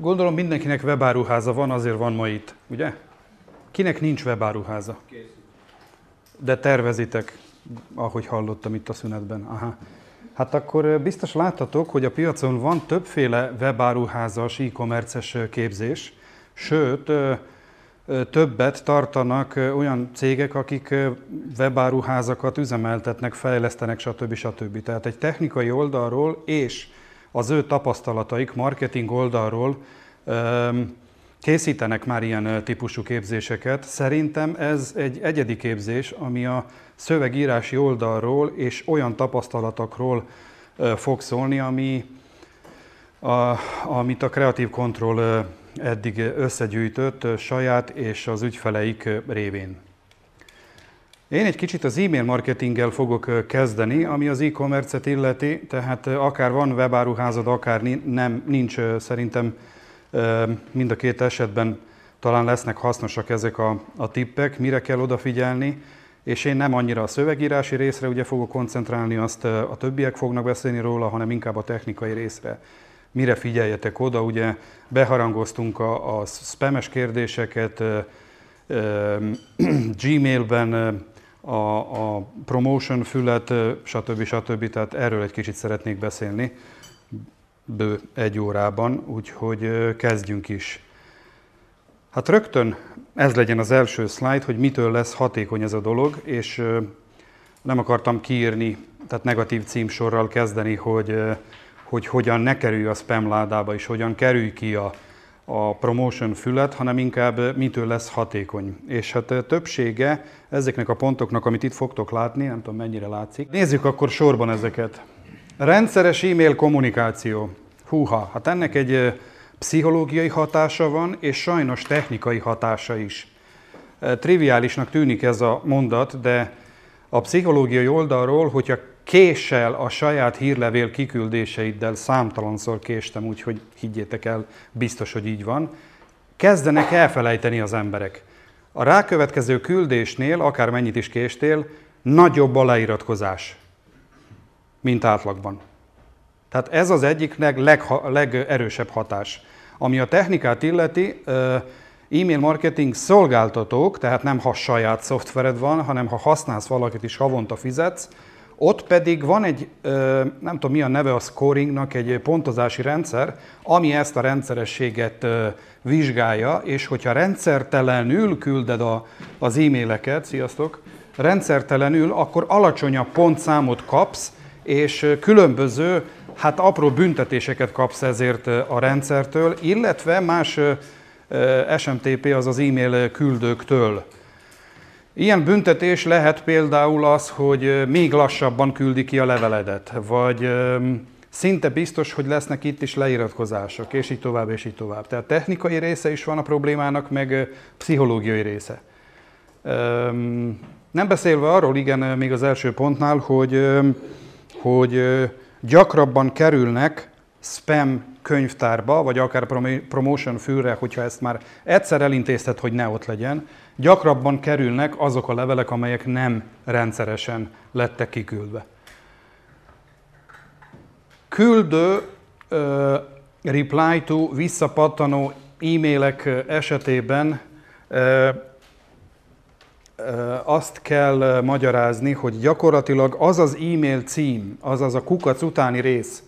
gondolom mindenkinek webáruháza van, azért van ma itt, ugye? Kinek nincs webáruháza? De tervezitek, ahogy hallottam itt a szünetben. Aha. Hát akkor biztos láttatok, hogy a piacon van többféle webáruházas, e-commerces képzés, sőt, többet tartanak olyan cégek, akik webáruházakat üzemeltetnek, fejlesztenek, stb. stb. Tehát egy technikai oldalról és az ő tapasztalataik marketing oldalról készítenek már ilyen típusú képzéseket. Szerintem ez egy egyedi képzés, ami a szövegírási oldalról és olyan tapasztalatokról fog szólni, ami, a, amit a Creative Control eddig összegyűjtött saját és az ügyfeleik révén. Én egy kicsit az e-mail marketinggel fogok kezdeni, ami az e-commerce-et illeti, tehát akár van webáruházad, akár nem, nincs szerintem mind a két esetben talán lesznek hasznosak ezek a, a tippek, mire kell odafigyelni, és én nem annyira a szövegírási részre ugye fogok koncentrálni, azt a többiek fognak beszélni róla, hanem inkább a technikai részre. Mire figyeljetek oda, ugye beharangoztunk a, a spames kérdéseket, Gmailben a, a promotion fület, stb. stb. Tehát erről egy kicsit szeretnék beszélni bő egy órában, úgyhogy kezdjünk is. Hát rögtön ez legyen az első szlájd, hogy mitől lesz hatékony ez a dolog, és nem akartam kiírni, tehát negatív címsorral kezdeni, hogy, hogy hogyan ne kerülj a spam ládába, és hogyan kerülj ki a, a promotion fület, hanem inkább mitől lesz hatékony. És hát többsége ezeknek a pontoknak, amit itt fogtok látni, nem tudom mennyire látszik. Nézzük akkor sorban ezeket. Rendszeres e-mail kommunikáció. Húha, hát ennek egy pszichológiai hatása van, és sajnos technikai hatása is. Triviálisnak tűnik ez a mondat, de a pszichológiai oldalról, hogyha késsel a saját hírlevél kiküldéseiddel, számtalanszor késtem, úgyhogy higgyétek el, biztos, hogy így van, kezdenek elfelejteni az emberek. A rákövetkező küldésnél, akár mennyit is késtél, nagyobb a leiratkozás, mint átlagban. Tehát ez az egyik leg, legerősebb hatás. Ami a technikát illeti, e-mail marketing szolgáltatók, tehát nem ha saját szoftvered van, hanem ha használsz valakit is havonta fizetsz, ott pedig van egy, nem tudom mi a neve a scoringnak, egy pontozási rendszer, ami ezt a rendszerességet vizsgálja, és hogyha rendszertelenül külded a, az e-maileket, sziasztok, rendszertelenül, akkor alacsonyabb pontszámot kapsz, és különböző, hát apró büntetéseket kapsz ezért a rendszertől, illetve más SMTP, az az e-mail küldőktől. Ilyen büntetés lehet például az, hogy még lassabban küldi ki a leveledet, vagy szinte biztos, hogy lesznek itt is leiratkozások, és így tovább, és így tovább. Tehát technikai része is van a problémának, meg pszichológiai része. Nem beszélve arról, igen, még az első pontnál, hogy, hogy gyakrabban kerülnek spam könyvtárba, vagy akár promotion fülre, hogyha ezt már egyszer elintézted, hogy ne ott legyen, gyakrabban kerülnek azok a levelek, amelyek nem rendszeresen lettek kiküldve. Küldő uh, reply to visszapattanó e-mailek esetében uh, azt kell magyarázni, hogy gyakorlatilag az az e-mail cím, azaz a kukac utáni rész,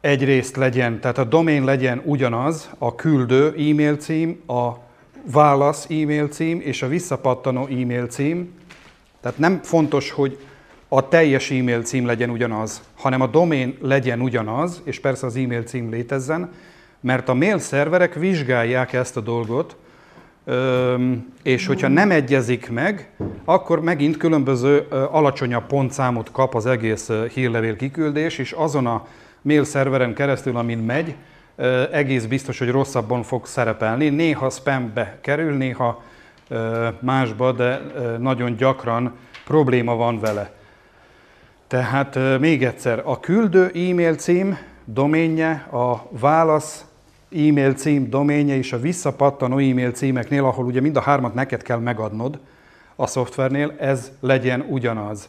egyrészt legyen, tehát a domain legyen ugyanaz, a küldő e-mail cím, a válasz e-mail cím és a visszapattanó e-mail cím. Tehát nem fontos, hogy a teljes e-mail cím legyen ugyanaz, hanem a domain legyen ugyanaz, és persze az e-mail cím létezzen, mert a mail szerverek vizsgálják ezt a dolgot, és hogyha nem egyezik meg, akkor megint különböző alacsonyabb pontszámot kap az egész hírlevél kiküldés, és azon a mail szerveren keresztül, amin megy, egész biztos, hogy rosszabban fog szerepelni. Néha spambe kerül, néha másba, de nagyon gyakran probléma van vele. Tehát még egyszer, a küldő e-mail cím doménje, a válasz e-mail cím doménje és a visszapattanó e-mail címeknél, ahol ugye mind a hármat neked kell megadnod a szoftvernél, ez legyen ugyanaz.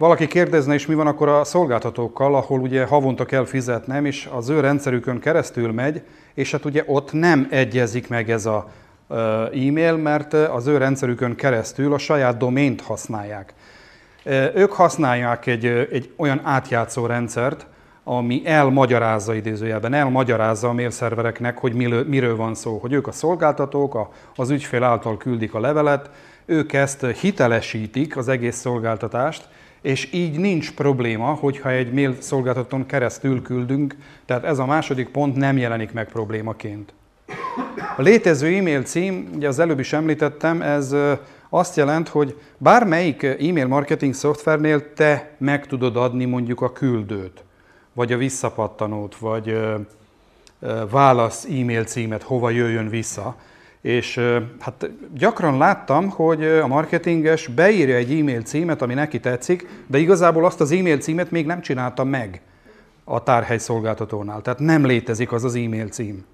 Valaki kérdezne is, mi van akkor a szolgáltatókkal, ahol ugye havonta kell fizetnem, és az ő rendszerükön keresztül megy, és hát ugye ott nem egyezik meg ez a e-mail, mert az ő rendszerükön keresztül a saját domént használják. Ők használják egy, egy olyan átjátszó rendszert, ami elmagyarázza idézőjelben, elmagyarázza a mailszervereknek, hogy miről van szó, hogy ők a szolgáltatók, az ügyfél által küldik a levelet, ők ezt hitelesítik, az egész szolgáltatást, és így nincs probléma, hogyha egy mail szolgáltatón keresztül küldünk, tehát ez a második pont nem jelenik meg problémaként. A létező e-mail cím, ugye az előbb is említettem, ez azt jelent, hogy bármelyik e-mail marketing szoftvernél te meg tudod adni mondjuk a küldőt, vagy a visszapattanót, vagy válasz e-mail címet, hova jöjjön vissza. És hát gyakran láttam, hogy a marketinges beírja egy e-mail címet, ami neki tetszik, de igazából azt az e-mail címet még nem csinálta meg a tárhely szolgáltatónál. Tehát nem létezik az az e-mail cím.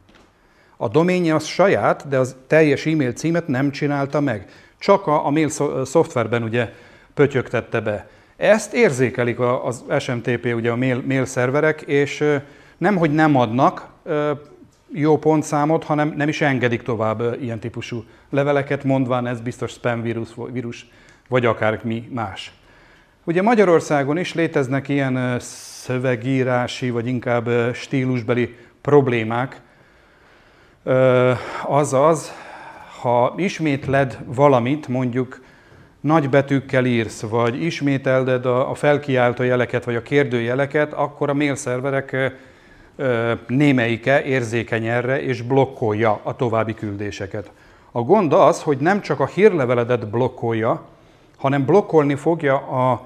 A doménye az saját, de az teljes e-mail címet nem csinálta meg. Csak a, a mail szoftverben ugye pötyögtette be. Ezt érzékelik az SMTP, ugye a mail, mail szerverek, és nem, hogy nem adnak jó pontszámot, hanem nem is engedik tovább ilyen típusú leveleket, mondván ez biztos spam vírus, vírus vagy akár mi más. Ugye Magyarországon is léteznek ilyen szövegírási, vagy inkább stílusbeli problémák, azaz, ha ismétled valamit, mondjuk nagy betűkkel írsz, vagy ismételded a felkiáltó jeleket, vagy a kérdőjeleket, akkor a mailszerverek némelyike érzékeny erre, és blokkolja a további küldéseket. A gond az, hogy nem csak a hírleveledet blokkolja, hanem blokkolni fogja a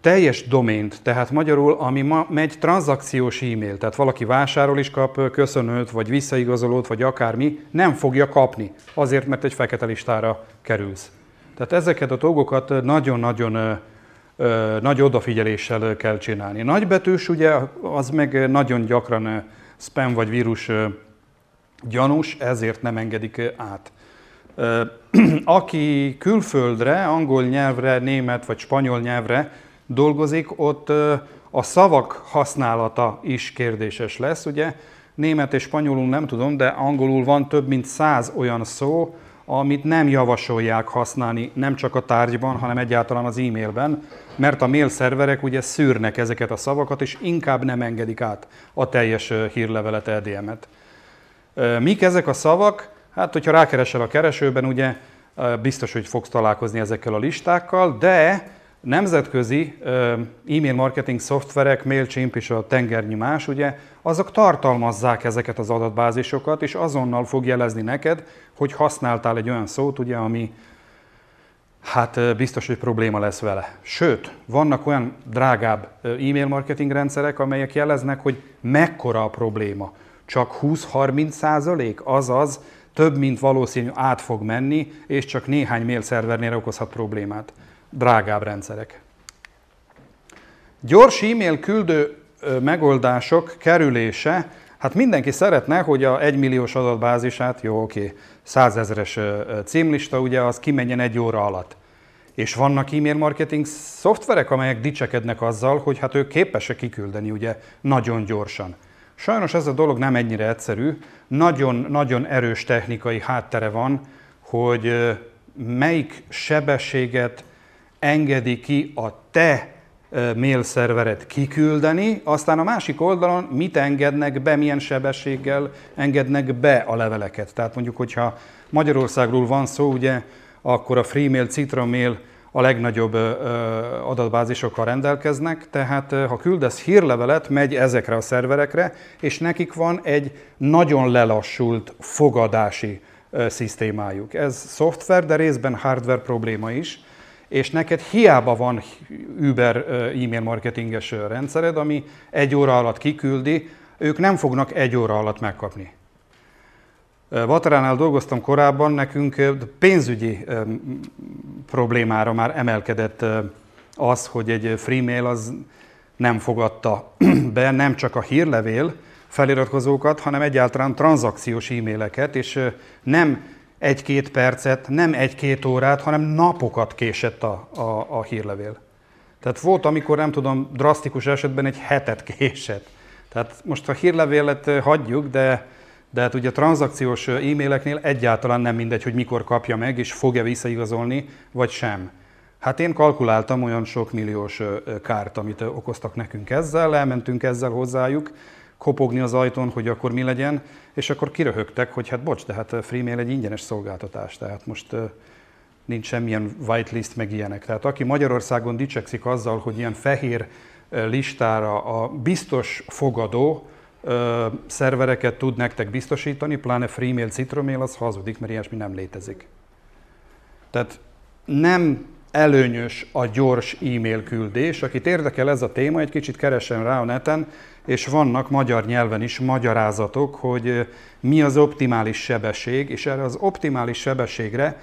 teljes domént, tehát magyarul, ami ma megy tranzakciós e-mail, tehát valaki vásárol is kap köszönőt, vagy visszaigazolót, vagy akármi, nem fogja kapni, azért, mert egy fekete listára kerülsz. Tehát ezeket a dolgokat nagyon-nagyon nagy odafigyeléssel kell csinálni. Nagybetűs ugye, az meg nagyon gyakran spam vagy vírus gyanús, ezért nem engedik át. Aki külföldre, angol nyelvre, német vagy spanyol nyelvre dolgozik, ott a szavak használata is kérdéses lesz. Ugye német és spanyolul nem tudom, de angolul van több mint száz olyan szó, amit nem javasolják használni nem csak a tárgyban, hanem egyáltalán az e-mailben, mert a mail szerverek ugye szűrnek ezeket a szavakat, és inkább nem engedik át a teljes hírlevelet, EDM-et. Mik ezek a szavak? Hát, hogyha rákeresel a keresőben, ugye biztos, hogy fogsz találkozni ezekkel a listákkal, de nemzetközi e-mail marketing szoftverek, MailChimp és a tengernyi más, ugye, azok tartalmazzák ezeket az adatbázisokat, és azonnal fog jelezni neked, hogy használtál egy olyan szót, ugye, ami hát biztos, hogy probléma lesz vele. Sőt, vannak olyan drágább e-mail marketing rendszerek, amelyek jeleznek, hogy mekkora a probléma. Csak 20-30 százalék, azaz több, mint valószínű át fog menni, és csak néhány mail szervernél okozhat problémát drágább rendszerek. Gyors e-mail küldő megoldások kerülése, hát mindenki szeretne, hogy a 1 milliós adatbázisát, jó, oké, 100 ezeres címlista, ugye az kimenjen egy óra alatt. És vannak e-mail marketing szoftverek, amelyek dicsekednek azzal, hogy hát ők képesek kiküldeni ugye nagyon gyorsan. Sajnos ez a dolog nem ennyire egyszerű, nagyon-nagyon erős technikai háttere van, hogy melyik sebességet engedi ki a te mail szerveret kiküldeni, aztán a másik oldalon mit engednek be, milyen sebességgel engednek be a leveleket. Tehát mondjuk, hogyha Magyarországról van szó, ugye, akkor a Freemail, Citromail a legnagyobb adatbázisokkal rendelkeznek, tehát ha küldesz hírlevelet, megy ezekre a szerverekre, és nekik van egy nagyon lelassult fogadási szisztémájuk. Ez szoftver, de részben hardware probléma is, és neked hiába van Uber e-mail marketinges rendszered, ami egy óra alatt kiküldi, ők nem fognak egy óra alatt megkapni. Vataránál dolgoztam korábban, nekünk pénzügyi problémára már emelkedett az, hogy egy freemail az nem fogadta be nem csak a hírlevél feliratkozókat, hanem egyáltalán tranzakciós e-maileket, és nem egy-két percet, nem egy-két órát, hanem napokat késett a, a, a hírlevél. Tehát volt, amikor nem tudom, drasztikus esetben egy hetet késett. Tehát most a hírlevélet hagyjuk, de, de hát ugye a tranzakciós e-maileknél egyáltalán nem mindegy, hogy mikor kapja meg, és fog-e visszaigazolni, vagy sem. Hát én kalkuláltam olyan sok milliós kárt, amit okoztak nekünk ezzel, elmentünk ezzel hozzájuk, kopogni az ajtón, hogy akkor mi legyen, és akkor kiröhögtek, hogy hát bocs, de hát Freemail egy ingyenes szolgáltatás, tehát most nincs semmilyen whitelist meg ilyenek. Tehát aki Magyarországon dicsekszik azzal, hogy ilyen fehér listára a biztos fogadó ö, szervereket tud nektek biztosítani, pláne Freemail, Citromail, az hazudik, mert ilyesmi nem létezik. Tehát nem előnyös a gyors e-mail küldés. Akit érdekel ez a téma, egy kicsit keressen rá a neten, és vannak magyar nyelven is magyarázatok, hogy mi az optimális sebesség, és erre az optimális sebességre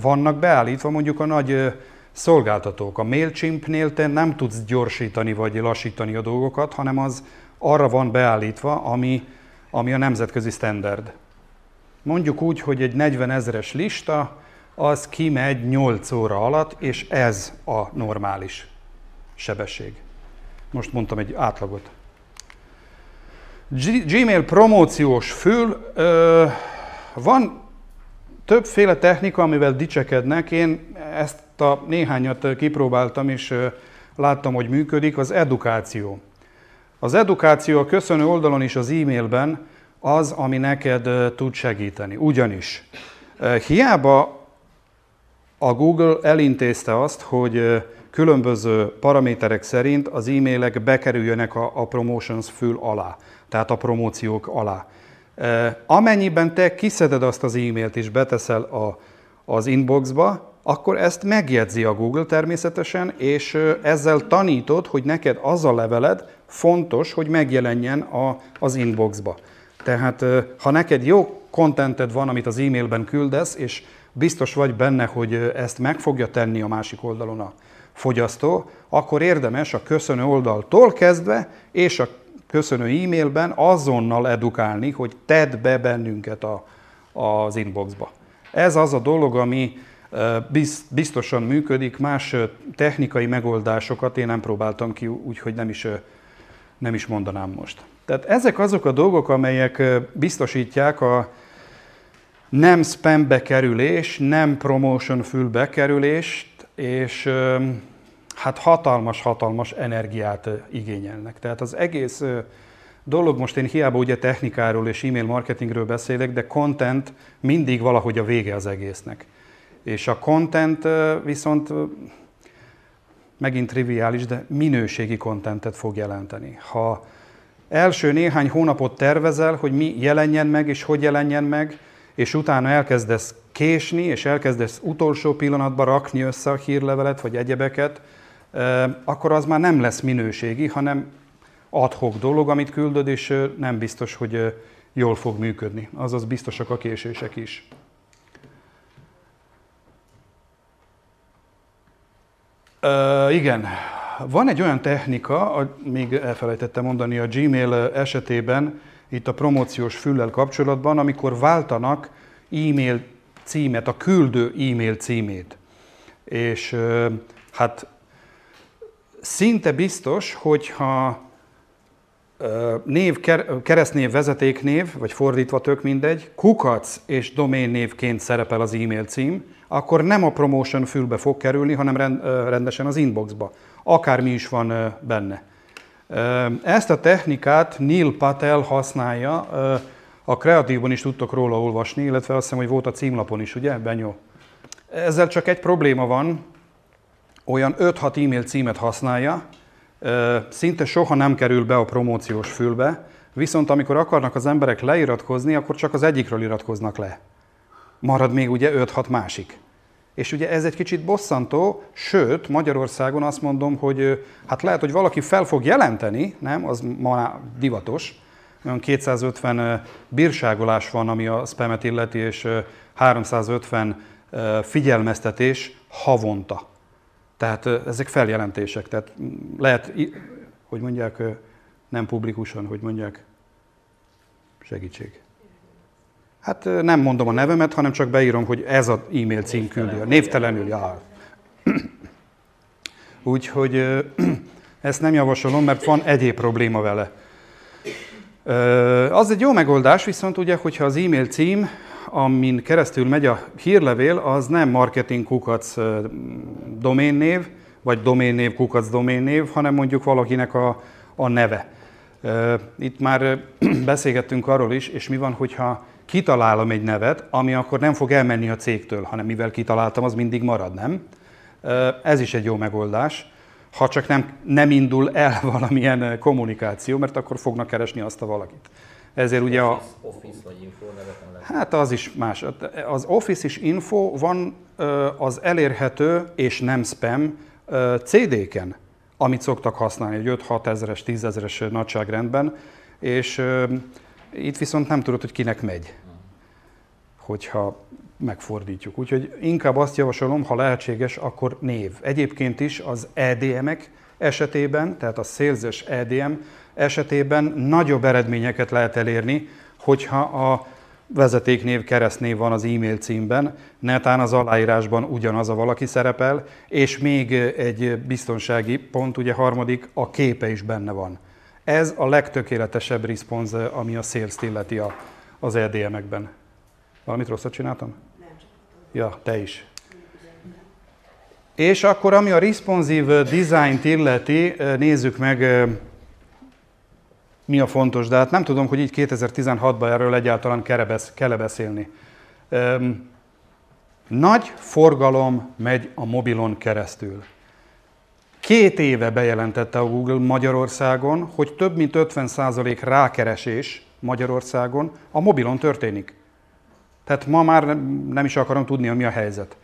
vannak beállítva mondjuk a nagy szolgáltatók. A MailChimpnél te nem tudsz gyorsítani vagy lassítani a dolgokat, hanem az arra van beállítva, ami, ami a nemzetközi standard. Mondjuk úgy, hogy egy 40 ezeres lista, az kimegy 8 óra alatt, és ez a normális sebesség. Most mondtam egy átlagot. Gmail promóciós fül, ö, van többféle technika, amivel dicsekednek. Én ezt a néhányat kipróbáltam, és láttam, hogy működik. Az edukáció. Az edukáció a köszönő oldalon is az e-mailben az, ami neked tud segíteni. Ugyanis hiába a Google elintézte azt, hogy különböző paraméterek szerint az e-mailek bekerüljenek a, a promotions fül alá, tehát a promóciók alá. Amennyiben te kiszeded azt az e-mailt és beteszel a, az inboxba, akkor ezt megjegyzi a Google természetesen, és ezzel tanítod, hogy neked az a leveled fontos, hogy megjelenjen a, az inboxba. Tehát ha neked jó kontented van, amit az e-mailben küldesz, és biztos vagy benne, hogy ezt meg fogja tenni a másik oldalon a fogyasztó, akkor érdemes a köszönő oldaltól kezdve és a köszönő e-mailben azonnal edukálni, hogy tedd be bennünket a, az inboxba. Ez az a dolog, ami biztosan működik, más technikai megoldásokat én nem próbáltam ki, úgyhogy nem is, nem is mondanám most. Tehát ezek azok a dolgok, amelyek biztosítják a nem spambe kerülés, nem promotion fülbe kerülést, és hát hatalmas-hatalmas energiát igényelnek. Tehát az egész dolog, most én hiába ugye technikáról és e-mail marketingről beszélek, de content mindig valahogy a vége az egésznek. És a content viszont megint triviális, de minőségi contentet fog jelenteni. Ha első néhány hónapot tervezel, hogy mi jelenjen meg és hogy jelenjen meg, és utána elkezdesz késni, és elkezdesz utolsó pillanatban rakni össze a hírlevelet, vagy egyebeket, akkor az már nem lesz minőségi, hanem adhok dolog, amit küldöd, és nem biztos, hogy jól fog működni. Azaz biztosak a késések is. Uh, igen, van egy olyan technika, még elfelejtettem mondani a Gmail esetében, itt a promóciós füllel kapcsolatban, amikor váltanak e-mail címet, a küldő e-mail címét. És hát szinte biztos, hogyha név, keresztnév, vezetéknév, vagy fordítva tök mindegy, kukac és doménnévként szerepel az e-mail cím, akkor nem a promotion fülbe fog kerülni, hanem rendesen az inboxba. Akármi is van benne. Ezt a technikát Neil Patel használja, a kreatívban is tudtok róla olvasni, illetve azt hiszem, hogy volt a címlapon is, ugye, Benyó? Ezzel csak egy probléma van, olyan 5-6 e-mail címet használja, szinte soha nem kerül be a promóciós fülbe, viszont amikor akarnak az emberek leiratkozni, akkor csak az egyikről iratkoznak le. Marad még ugye 5-6 másik. És ugye ez egy kicsit bosszantó, sőt, Magyarországon azt mondom, hogy hát lehet, hogy valaki fel fog jelenteni, nem, az ma divatos, olyan 250 bírságolás van, ami a spamet illeti, és 350 figyelmeztetés havonta. Tehát ezek feljelentések, tehát lehet, hogy mondják, nem publikusan, hogy mondják, segítség. Hát nem mondom a nevemet, hanem csak beírom, hogy ez az e-mail cím küldi, névtelenül, já. Úgyhogy ezt nem javasolom, mert van egyéb probléma vele. Az egy jó megoldás, viszont ugye, hogyha az e-mail cím, amin keresztül megy a hírlevél, az nem marketing kukac doménnév, vagy doménnév kukac doménnév, hanem mondjuk valakinek a, a neve. Itt már beszélgettünk arról is, és mi van, hogyha kitalálom egy nevet, ami akkor nem fog elmenni a cégtől, hanem mivel kitaláltam, az mindig marad, nem? Ez is egy jó megoldás, ha csak nem, nem indul el valamilyen kommunikáció, mert akkor fognak keresni azt a valakit. Ezért ugye a... Office vagy info. Hát az is más. Az Office is info van az elérhető és nem spam CD-ken, amit szoktak használni, egy 5-6 ezeres, 10 ezeres nagyságrendben, és itt viszont nem tudod, hogy kinek megy, hogyha megfordítjuk. Úgyhogy inkább azt javasolom, ha lehetséges, akkor név. Egyébként is az EDM-ek esetében, tehát a szélzős EDM esetében nagyobb eredményeket lehet elérni, hogyha a vezetéknév, keresztnév van az e-mail címben, netán az aláírásban ugyanaz a valaki szerepel, és még egy biztonsági pont, ugye harmadik, a képe is benne van. Ez a legtökéletesebb response, ami a sales illeti a, az EDM-ekben. Valamit rosszat csináltam? Nem, Ja, te is. És akkor, ami a responsive design-t illeti, nézzük meg, mi a fontos, de hát nem tudom, hogy így 2016-ban erről egyáltalán kell beszélni. Nagy forgalom megy a mobilon keresztül. Két éve bejelentette a Google Magyarországon, hogy több mint 50% rákeresés Magyarországon a mobilon történik. Tehát ma már nem is akarom tudni, mi a helyzet.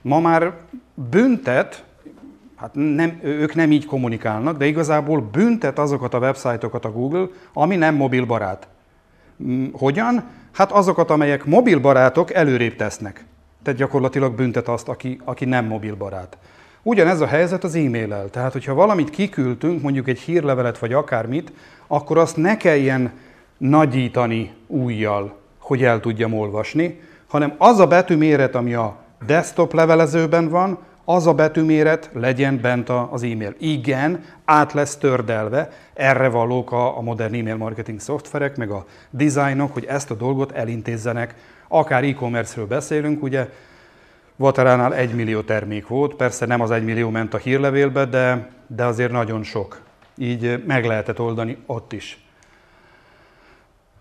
Ma már büntet, hát nem, ők nem így kommunikálnak, de igazából büntet azokat a websájtokat a Google, ami nem mobilbarát. Hogyan? Hát azokat, amelyek mobilbarátok előrébb tesznek. Tehát gyakorlatilag büntet azt, aki, aki nem mobilbarát. Ugyanez a helyzet az e-mail-el. Tehát, hogyha valamit kiküldtünk, mondjuk egy hírlevelet vagy akármit, akkor azt ne kelljen nagyítani újjal, hogy el tudjam olvasni, hanem az a betűméret, ami a desktop levelezőben van, az a betűméret legyen bent az e-mail. Igen, át lesz tördelve, erre valók a, modern e-mail marketing szoftverek, meg a dizájnok, hogy ezt a dolgot elintézzenek. Akár e-commerce-ről beszélünk, ugye Vateránál egy millió termék volt, persze nem az egy millió ment a hírlevélbe, de, de azért nagyon sok. Így meg lehetett oldani ott is.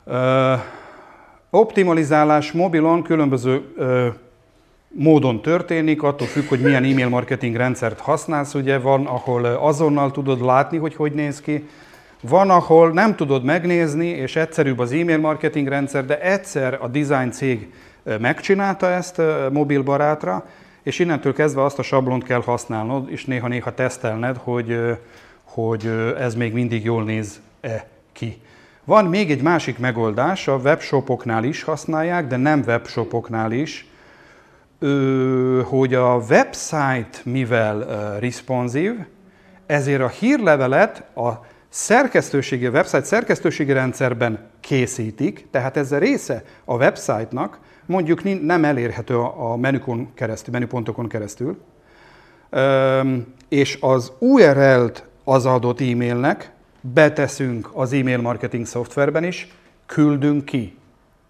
Ö, optimalizálás mobilon különböző ö, módon történik, attól függ, hogy milyen e-mail marketing rendszert használsz. Ugye van, ahol azonnal tudod látni, hogy hogy néz ki, van, ahol nem tudod megnézni, és egyszerűbb az e-mail marketing rendszer, de egyszer a design cég megcsinálta ezt mobilbarátra, és innentől kezdve azt a sablont kell használnod, és néha-néha tesztelned, hogy, hogy ez még mindig jól néz-e ki. Van még egy másik megoldás, a webshopoknál is használják, de nem webshopoknál is, hogy a website mivel responsív, ezért a hírlevelet a szerkesztőségi, a website szerkesztőségi rendszerben készítik, tehát ez a része a website-nak, mondjuk nem elérhető a menükon keresztül, menüpontokon keresztül, és az URL-t az adott e-mailnek beteszünk az e-mail marketing szoftverben is, küldünk ki.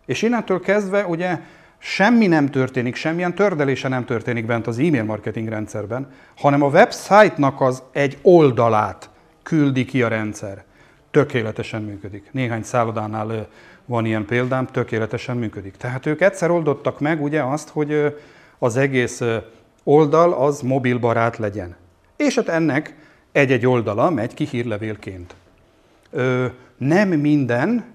És innentől kezdve ugye semmi nem történik, semmilyen tördelése nem történik bent az e-mail marketing rendszerben, hanem a website-nak az egy oldalát küldi ki a rendszer. Tökéletesen működik. Néhány szállodánál van ilyen példám, tökéletesen működik. Tehát ők egyszer oldottak meg ugye azt, hogy az egész oldal az mobilbarát legyen. És hát ennek egy-egy oldala megy ki hírlevélként. Nem minden,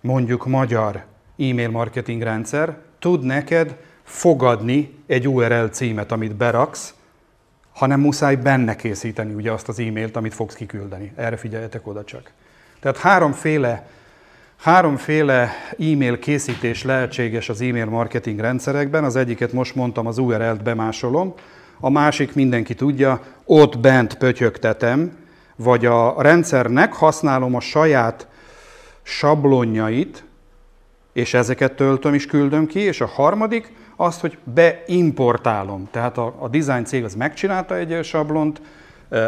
mondjuk magyar e-mail marketing rendszer tud neked fogadni egy URL címet, amit beraksz, hanem muszáj benne készíteni ugye azt az e-mailt, amit fogsz kiküldeni. Erre figyeljetek oda csak. Tehát háromféle Háromféle e-mail készítés lehetséges az e-mail marketing rendszerekben. Az egyiket most mondtam, az URL-t bemásolom. A másik mindenki tudja, ott bent pötyögtetem, vagy a rendszernek használom a saját sablonjait, és ezeket töltöm és küldöm ki, és a harmadik, azt, hogy beimportálom. Tehát a, a design cég az megcsinálta egy sablont,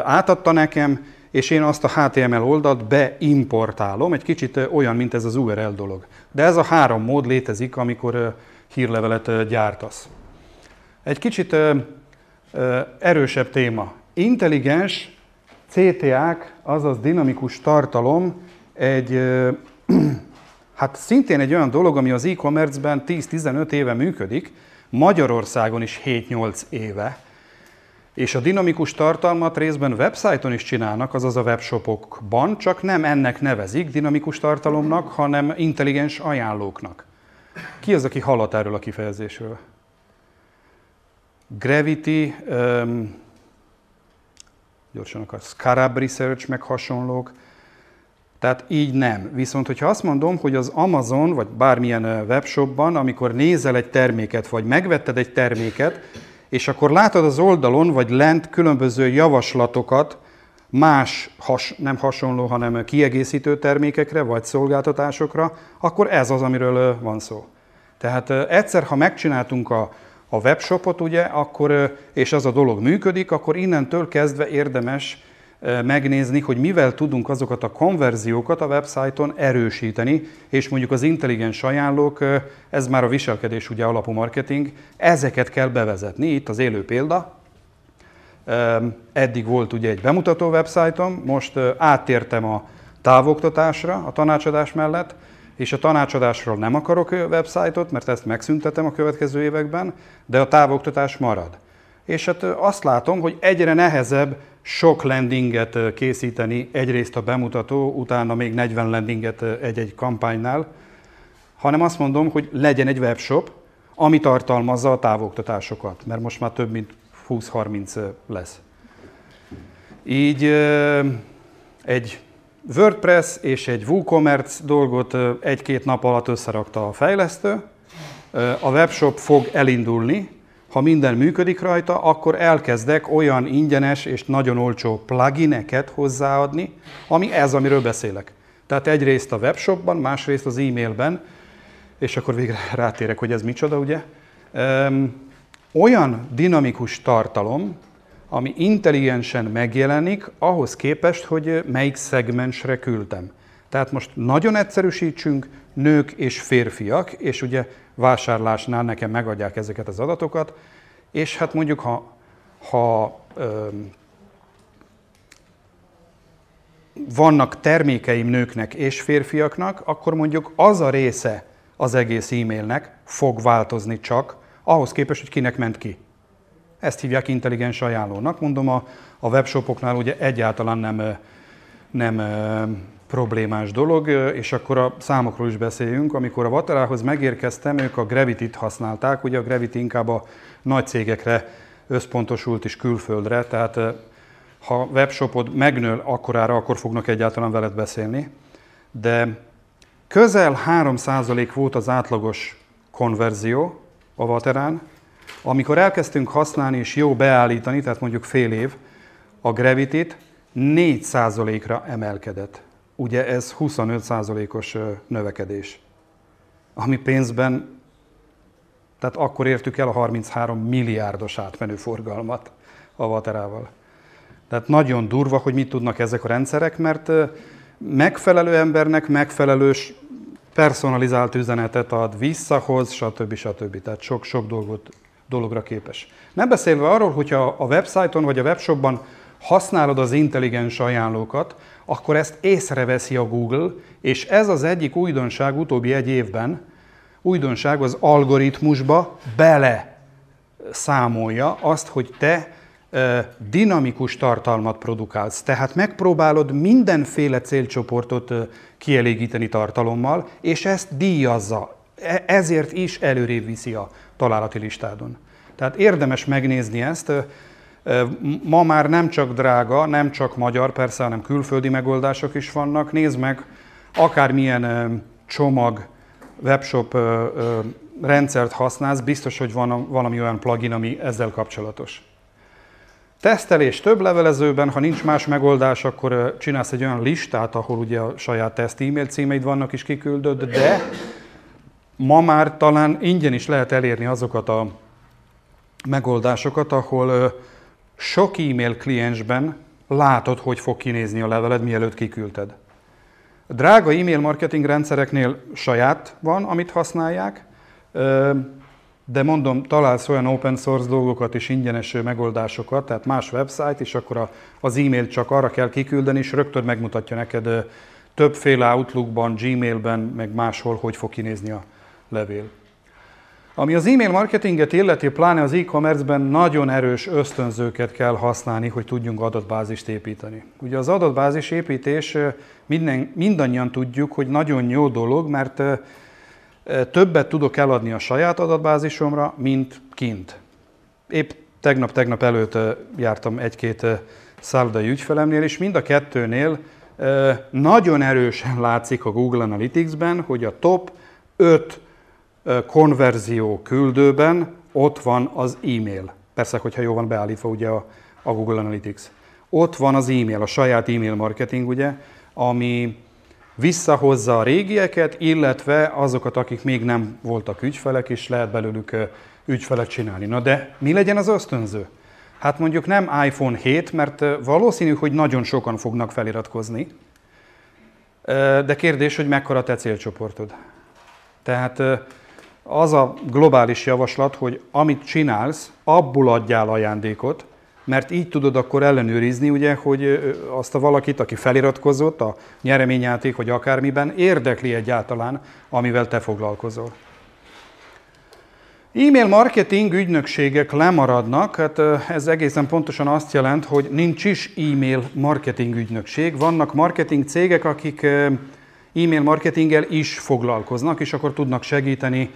átadta nekem, és én azt a HTML oldalt beimportálom, egy kicsit olyan, mint ez az URL dolog. De ez a három mód létezik, amikor hírlevelet gyártasz. Egy kicsit erősebb téma. Intelligens CTA-k, azaz dinamikus tartalom, egy, hát szintén egy olyan dolog, ami az e-commerce-ben 10-15 éve működik, Magyarországon is 7-8 éve, és a dinamikus tartalmat részben websájton is csinálnak, azaz a webshopokban, csak nem ennek nevezik dinamikus tartalomnak, hanem intelligens ajánlóknak. Ki az, aki hallat erről a kifejezésről? Gravity, um, gyorsan akar, Scarab Research, meg hasonlók. Tehát így nem. Viszont, hogyha azt mondom, hogy az Amazon, vagy bármilyen webshopban, amikor nézel egy terméket, vagy megvetted egy terméket, és akkor látod az oldalon, vagy lent különböző javaslatokat más, has, nem hasonló, hanem kiegészítő termékekre, vagy szolgáltatásokra, akkor ez az, amiről van szó. Tehát egyszer, ha megcsináltunk a, a webshopot, ugye, akkor, és az a dolog működik, akkor innentől kezdve érdemes megnézni, hogy mivel tudunk azokat a konverziókat a websájton erősíteni, és mondjuk az intelligens ajánlók, ez már a viselkedés ugye alapú marketing, ezeket kell bevezetni. Itt az élő példa. Eddig volt ugye egy bemutató websájtom, most áttértem a távoktatásra a tanácsadás mellett, és a tanácsadásról nem akarok websájtot, mert ezt megszüntetem a következő években, de a távoktatás marad. És hát azt látom, hogy egyre nehezebb sok landinget készíteni, egyrészt a bemutató, utána még 40 landinget egy-egy kampánynál, hanem azt mondom, hogy legyen egy webshop, ami tartalmazza a távoktatásokat, mert most már több mint 20-30 lesz. Így egy WordPress és egy WooCommerce dolgot egy-két nap alatt összerakta a fejlesztő. A webshop fog elindulni, ha minden működik rajta, akkor elkezdek olyan ingyenes és nagyon olcsó plugineket hozzáadni, ami ez, amiről beszélek. Tehát egyrészt a webshopban, másrészt az e-mailben, és akkor végre rátérek, hogy ez micsoda, ugye? Olyan dinamikus tartalom, ami intelligensen megjelenik, ahhoz képest, hogy melyik szegmensre küldtem. Tehát most nagyon egyszerűsítsünk, nők és férfiak, és ugye vásárlásnál nekem megadják ezeket az adatokat, és hát mondjuk, ha, ha ö, vannak termékeim nőknek és férfiaknak, akkor mondjuk az a része az egész e-mailnek fog változni csak, ahhoz képest, hogy kinek ment ki. Ezt hívják intelligens ajánlónak. Mondom, a, a webshopoknál ugye egyáltalán nem, nem problémás dolog, és akkor a számokról is beszéljünk. Amikor a Vaterához megérkeztem, ők a Gravity-t használták, ugye a Gravity inkább a nagy cégekre összpontosult is külföldre, tehát ha webshopod megnől akkorára, akkor fognak egyáltalán veled beszélni. De közel 3% volt az átlagos konverzió a Vaterán, amikor elkezdtünk használni és jó beállítani, tehát mondjuk fél év, a Gravity-t 4%-ra emelkedett. Ugye ez 25%-os növekedés, ami pénzben, tehát akkor értük el a 33 milliárdos átmenő forgalmat a Vaterával. Tehát nagyon durva, hogy mit tudnak ezek a rendszerek, mert megfelelő embernek megfelelős personalizált üzenetet ad, visszahoz, stb. stb. Tehát sok-sok dolgot, dologra képes. Nem beszélve arról, hogyha a websájton vagy a webshopban használod az intelligens ajánlókat, akkor ezt észreveszi a Google, és ez az egyik újdonság utóbbi egy évben, újdonság az algoritmusba bele számolja azt, hogy te dinamikus tartalmat produkálsz. Tehát megpróbálod mindenféle célcsoportot kielégíteni tartalommal, és ezt díjazza. E, ezért is előrébb viszi a találati listádon. Tehát érdemes megnézni ezt. Ma már nem csak drága, nem csak magyar, persze, hanem külföldi megoldások is vannak. Nézd meg, akármilyen csomag, webshop rendszert használsz, biztos, hogy van valami olyan plugin, ami ezzel kapcsolatos. Tesztelés több levelezőben, ha nincs más megoldás, akkor csinálsz egy olyan listát, ahol ugye a saját teszt e-mail címeid vannak is kiküldött, de ma már talán ingyen is lehet elérni azokat a megoldásokat, ahol sok e-mail kliensben látod, hogy fog kinézni a leveled, mielőtt kiküldted. Drága e-mail marketing rendszereknél saját van, amit használják, de mondom, találsz olyan open source dolgokat és ingyenes megoldásokat, tehát más website, és akkor az e-mail csak arra kell kiküldeni, és rögtön megmutatja neked többféle Outlookban, Gmailben, meg máshol, hogy fog kinézni a levél. Ami az e-mail marketinget illeti, pláne az e-commerce-ben nagyon erős ösztönzőket kell használni, hogy tudjunk adatbázist építeni. Ugye az adatbázis építés minden, mindannyian tudjuk, hogy nagyon jó dolog, mert többet tudok eladni a saját adatbázisomra, mint kint. Épp tegnap-tegnap előtt jártam egy-két szállodai ügyfelemnél, és mind a kettőnél nagyon erősen látszik a Google Analytics-ben, hogy a top 5 konverzió küldőben ott van az e-mail. Persze, hogyha jó van beállítva ugye a, Google Analytics. Ott van az e-mail, a saját e-mail marketing, ugye, ami visszahozza a régieket, illetve azokat, akik még nem voltak ügyfelek, és lehet belőlük ügyfelet csinálni. Na de mi legyen az ösztönző? Hát mondjuk nem iPhone 7, mert valószínű, hogy nagyon sokan fognak feliratkozni, de kérdés, hogy mekkora te célcsoportod. Tehát az a globális javaslat, hogy amit csinálsz, abból adjál ajándékot, mert így tudod akkor ellenőrizni, ugye, hogy azt a valakit, aki feliratkozott a nyereményjáték vagy akármiben, érdekli egyáltalán, amivel te foglalkozol. E-mail marketing ügynökségek lemaradnak, hát ez egészen pontosan azt jelent, hogy nincs is e-mail marketing ügynökség. Vannak marketing cégek, akik e-mail marketinggel is foglalkoznak, és akkor tudnak segíteni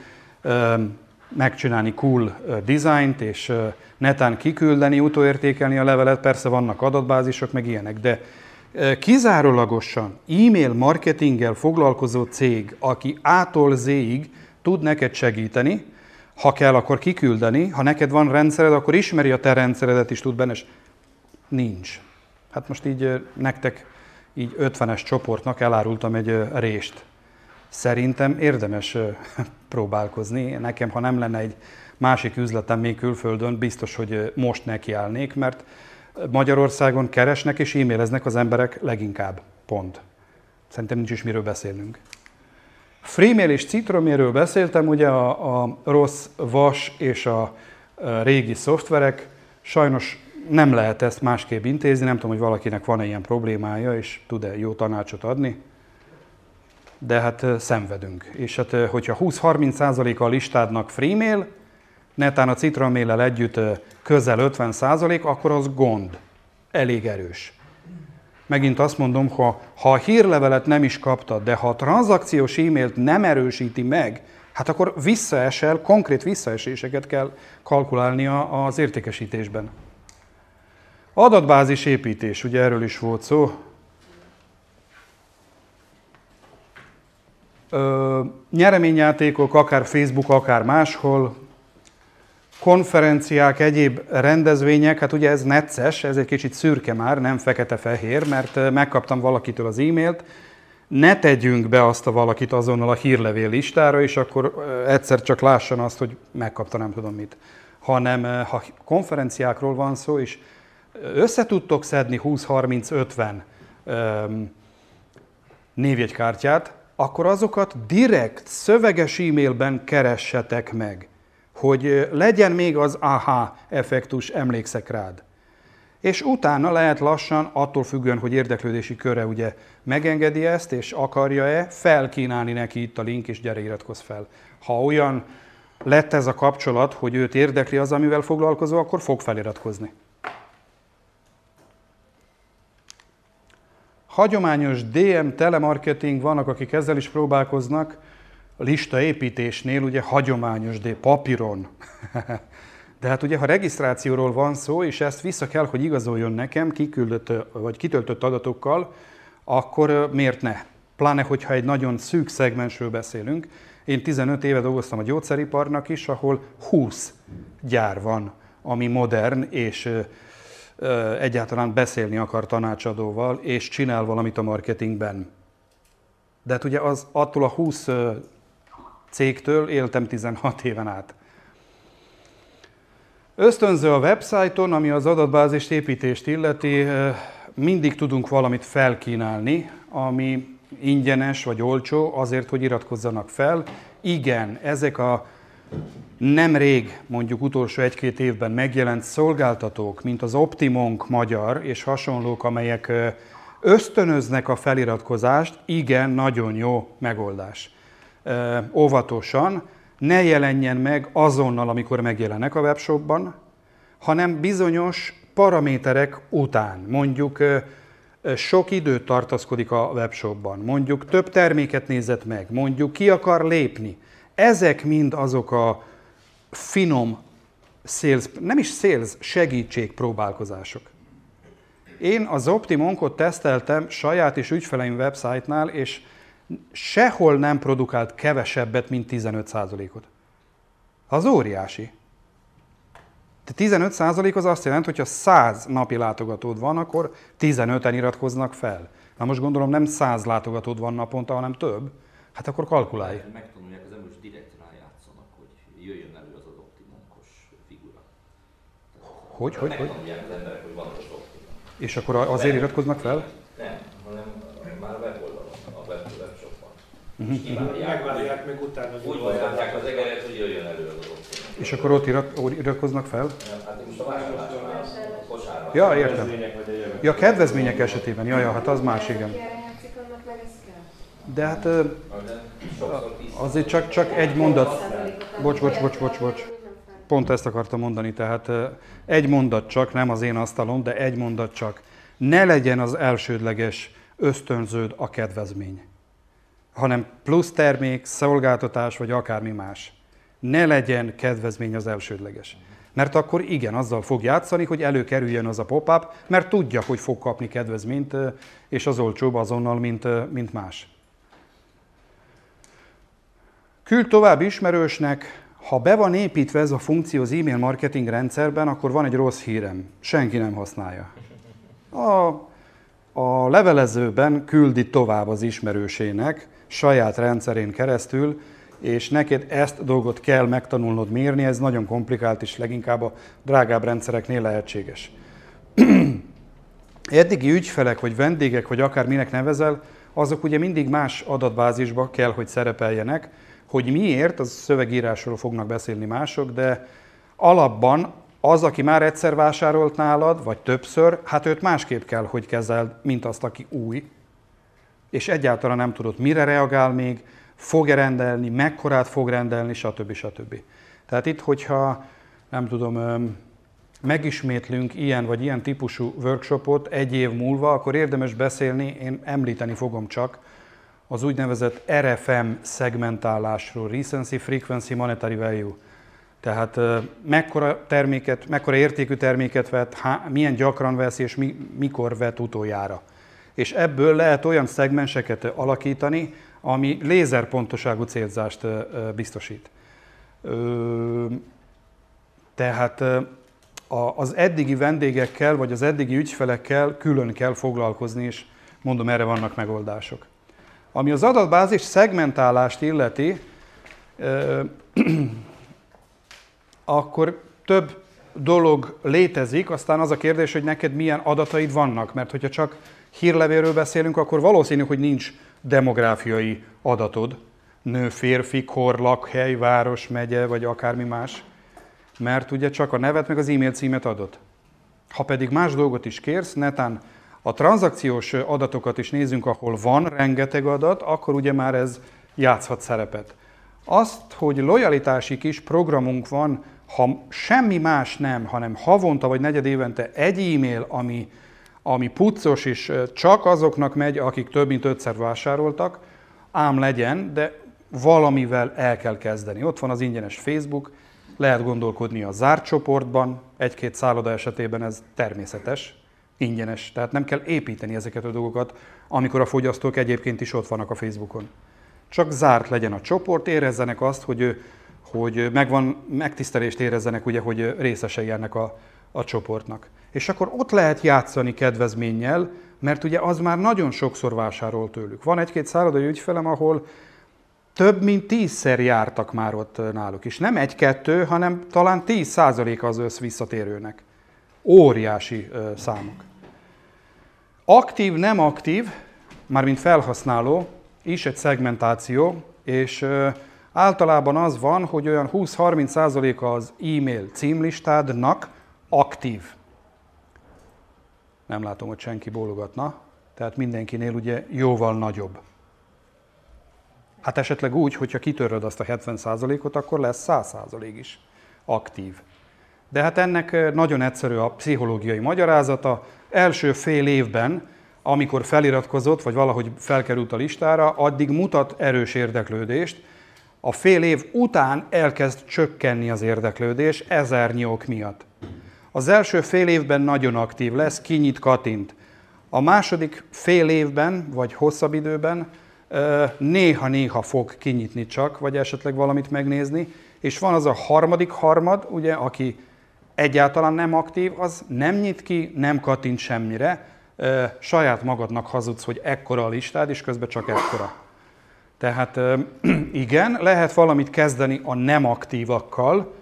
megcsinálni cool dizájnt, és netán kiküldeni, utóértékelni a levelet, persze vannak adatbázisok, meg ilyenek, de kizárólagosan e-mail marketinggel foglalkozó cég, aki A-tól Z-ig tud neked segíteni, ha kell, akkor kiküldeni, ha neked van rendszered, akkor ismeri a te rendszeredet is tud benne, és nincs. Hát most így nektek, így 50-es csoportnak elárultam egy rést. Szerintem érdemes próbálkozni. Nekem, ha nem lenne egy másik üzletem még külföldön, biztos, hogy most nekiállnék, mert Magyarországon keresnek és e-maileznek az emberek leginkább. Pont. Szerintem nincs is miről beszélnünk. Freemail és Citroméről beszéltem, ugye a, a rossz vas és a régi szoftverek. Sajnos nem lehet ezt másképp intézni, nem tudom, hogy valakinek van-e ilyen problémája, és tud-e jó tanácsot adni de hát szenvedünk. És hát, hogyha 20-30% a listádnak freemail, netán a citroméllel együtt közel 50%, akkor az gond. Elég erős. Megint azt mondom, ha, ha a hírlevelet nem is kaptad, de ha a tranzakciós e-mailt nem erősíti meg, hát akkor visszaesel, konkrét visszaeséseket kell kalkulálni az értékesítésben. Adatbázis építés, ugye erről is volt szó, Ö, nyereményjátékok, akár Facebook, akár máshol, konferenciák, egyéb rendezvények, hát ugye ez necces, ez egy kicsit szürke már, nem fekete-fehér, mert megkaptam valakitől az e-mailt, ne tegyünk be azt a valakit azonnal a hírlevél listára, és akkor egyszer csak lássan azt, hogy megkapta nem tudom mit. Hanem ha konferenciákról van szó, és összetudtok szedni 20-30-50 névjegykártyát, akkor azokat direkt szöveges e-mailben keressetek meg, hogy legyen még az aha effektus, emlékszek rád. És utána lehet lassan, attól függően, hogy érdeklődési köre ugye megengedi ezt, és akarja-e, felkínálni neki itt a link, és gyere iratkozz fel. Ha olyan lett ez a kapcsolat, hogy őt érdekli az, amivel foglalkozó, akkor fog feliratkozni. Hagyományos DM telemarketing vannak, akik ezzel is próbálkoznak, a lista építésnél ugye hagyományos D, papíron. De hát ugye, ha regisztrációról van szó, és ezt vissza kell, hogy igazoljon nekem kiküldött, vagy kitöltött adatokkal, akkor miért ne? Pláne, hogyha egy nagyon szűk szegmensről beszélünk. Én 15 éve dolgoztam a gyógyszeriparnak is, ahol 20 gyár van, ami modern és egyáltalán beszélni akar tanácsadóval, és csinál valamit a marketingben. De hát ugye az attól a 20 cégtől éltem 16 éven át. Ösztönző a websájton, ami az adatbázis építést illeti, mindig tudunk valamit felkínálni, ami ingyenes vagy olcsó, azért, hogy iratkozzanak fel. Igen, ezek a nemrég, mondjuk utolsó egy-két évben megjelent szolgáltatók, mint az Optimonk magyar és hasonlók, amelyek ösztönöznek a feliratkozást, igen, nagyon jó megoldás. Óvatosan, ne jelenjen meg azonnal, amikor megjelennek a webshopban, hanem bizonyos paraméterek után. Mondjuk sok időt tartaszkodik a webshopban, mondjuk több terméket nézett meg, mondjuk ki akar lépni. Ezek mind azok a finom sales, nem is sales, segítség próbálkozások. Én az Optimonkot teszteltem saját és ügyfeleim websájtnál, és sehol nem produkált kevesebbet, mint 15%-ot. Az óriási. De 15% az azt jelenti, hogy ha 100 napi látogatód van, akkor 15-en iratkoznak fel. Na most gondolom nem 100 látogatód van naponta, hanem több. Hát akkor kalkulálj. Megtanulják az ember, hogy direkt rájátszanak, hogy jöjjön elő az az optimunkos figura. Hogy, hogy, hogy? Az emberek, hogy van az optimum. És akkor azért iratkoznak fel? Nem, hanem már a weboldalon, a web, webshopon. Mhm. És kiválják, Megvárják meg utána. hogy úgy mozgatják az egeret, hogy jöjjön elő az optimum. És akkor ott irat, iratkoznak fel? Nem, Hát most a vásárlásnál, a kosárban. Ja, értem. Ja, kedvezmények esetében, ja, ja, hát az más, igen. De hát azért csak, csak egy mondat, Bocs, bocs, bocs, bocs, bocs. Pont ezt akartam mondani, tehát egy mondat csak, nem az én asztalom, de egy mondat csak. Ne legyen az elsődleges ösztönződ a kedvezmény, hanem plusz termék, szolgáltatás vagy akármi más. Ne legyen kedvezmény az elsődleges. Mert akkor igen, azzal fog játszani, hogy előkerüljön az a pop-up, mert tudja, hogy fog kapni kedvezményt, és az olcsóbb azonnal, mint, mint más. Küld tovább ismerősnek, ha be van építve ez a funkció az e-mail marketing rendszerben, akkor van egy rossz hírem. Senki nem használja. A, a levelezőben küldi tovább az ismerősének, saját rendszerén keresztül, és neked ezt a dolgot kell megtanulnod mérni, ez nagyon komplikált, és leginkább a drágább rendszereknél lehetséges. Eddigi ügyfelek, vagy vendégek, vagy akár minek nevezel, azok ugye mindig más adatbázisba kell, hogy szerepeljenek, hogy miért, az szövegírásról fognak beszélni mások, de alapban az, aki már egyszer vásárolt nálad, vagy többször, hát őt másképp kell, hogy kezeld, mint azt, aki új, és egyáltalán nem tudod, mire reagál még, fog-e rendelni, mekkorát fog rendelni, stb. stb. Tehát itt, hogyha nem tudom, megismétlünk ilyen vagy ilyen típusú workshopot egy év múlva, akkor érdemes beszélni, én említeni fogom csak, az úgynevezett RFM szegmentálásról, Recency Frequency Monetary Value. Tehát mekkora terméket, mekkora értékű terméket vett, há, milyen gyakran vesz és mi, mikor vett utoljára. És ebből lehet olyan szegmenseket alakítani, ami lézerpontoságú célzást biztosít. Tehát az eddigi vendégekkel, vagy az eddigi ügyfelekkel külön kell foglalkozni, és mondom, erre vannak megoldások. Ami az adatbázis szegmentálást illeti, akkor több dolog létezik, aztán az a kérdés, hogy neked milyen adataid vannak, mert hogyha csak hírlevélről beszélünk, akkor valószínű, hogy nincs demográfiai adatod, nő, férfi, kor, lakhely, város, megye, vagy akármi más, mert ugye csak a nevet meg az e-mail címet adott. Ha pedig más dolgot is kérsz, netán a tranzakciós adatokat is nézzünk, ahol van rengeteg adat, akkor ugye már ez játszhat szerepet. Azt, hogy lojalitási kis programunk van, ha semmi más nem, hanem havonta vagy negyed évente egy e-mail, ami, ami puccos és csak azoknak megy, akik több mint ötszer vásároltak, ám legyen, de valamivel el kell kezdeni. Ott van az ingyenes Facebook, lehet gondolkodni a zárt csoportban, egy-két szálloda esetében ez természetes, ingyenes, tehát nem kell építeni ezeket a dolgokat, amikor a fogyasztók egyébként is ott vannak a Facebookon. Csak zárt legyen a csoport, érezzenek azt, hogy, hogy megvan, megtisztelést érezzenek, ugye, hogy részesei ennek a, a csoportnak. És akkor ott lehet játszani kedvezménnyel, mert ugye az már nagyon sokszor vásárol tőlük. Van egy-két szállodai ügyfelem, ahol több mint tízszer jártak már ott náluk is. Nem egy-kettő, hanem talán 10 százaléka az össz visszatérőnek. Óriási számok. Aktív, nem aktív, mármint felhasználó, is egy szegmentáció, és általában az van, hogy olyan 20-30 százaléka az e-mail címlistádnak aktív. Nem látom, hogy senki bólogatna, tehát mindenkinél ugye jóval nagyobb. Hát esetleg úgy, hogyha kitöröd azt a 70%-ot, akkor lesz 100% is aktív. De hát ennek nagyon egyszerű a pszichológiai magyarázata. Első fél évben, amikor feliratkozott, vagy valahogy felkerült a listára, addig mutat erős érdeklődést. A fél év után elkezd csökkenni az érdeklődés ezernyi ok miatt. Az első fél évben nagyon aktív lesz, kinyit, katint. A második fél évben, vagy hosszabb időben néha-néha fog kinyitni csak, vagy esetleg valamit megnézni, és van az a harmadik harmad, ugye, aki egyáltalán nem aktív, az nem nyit ki, nem kattint semmire, saját magadnak hazudsz, hogy ekkora a listád, és közben csak ekkora. Tehát igen, lehet valamit kezdeni a nem aktívakkal,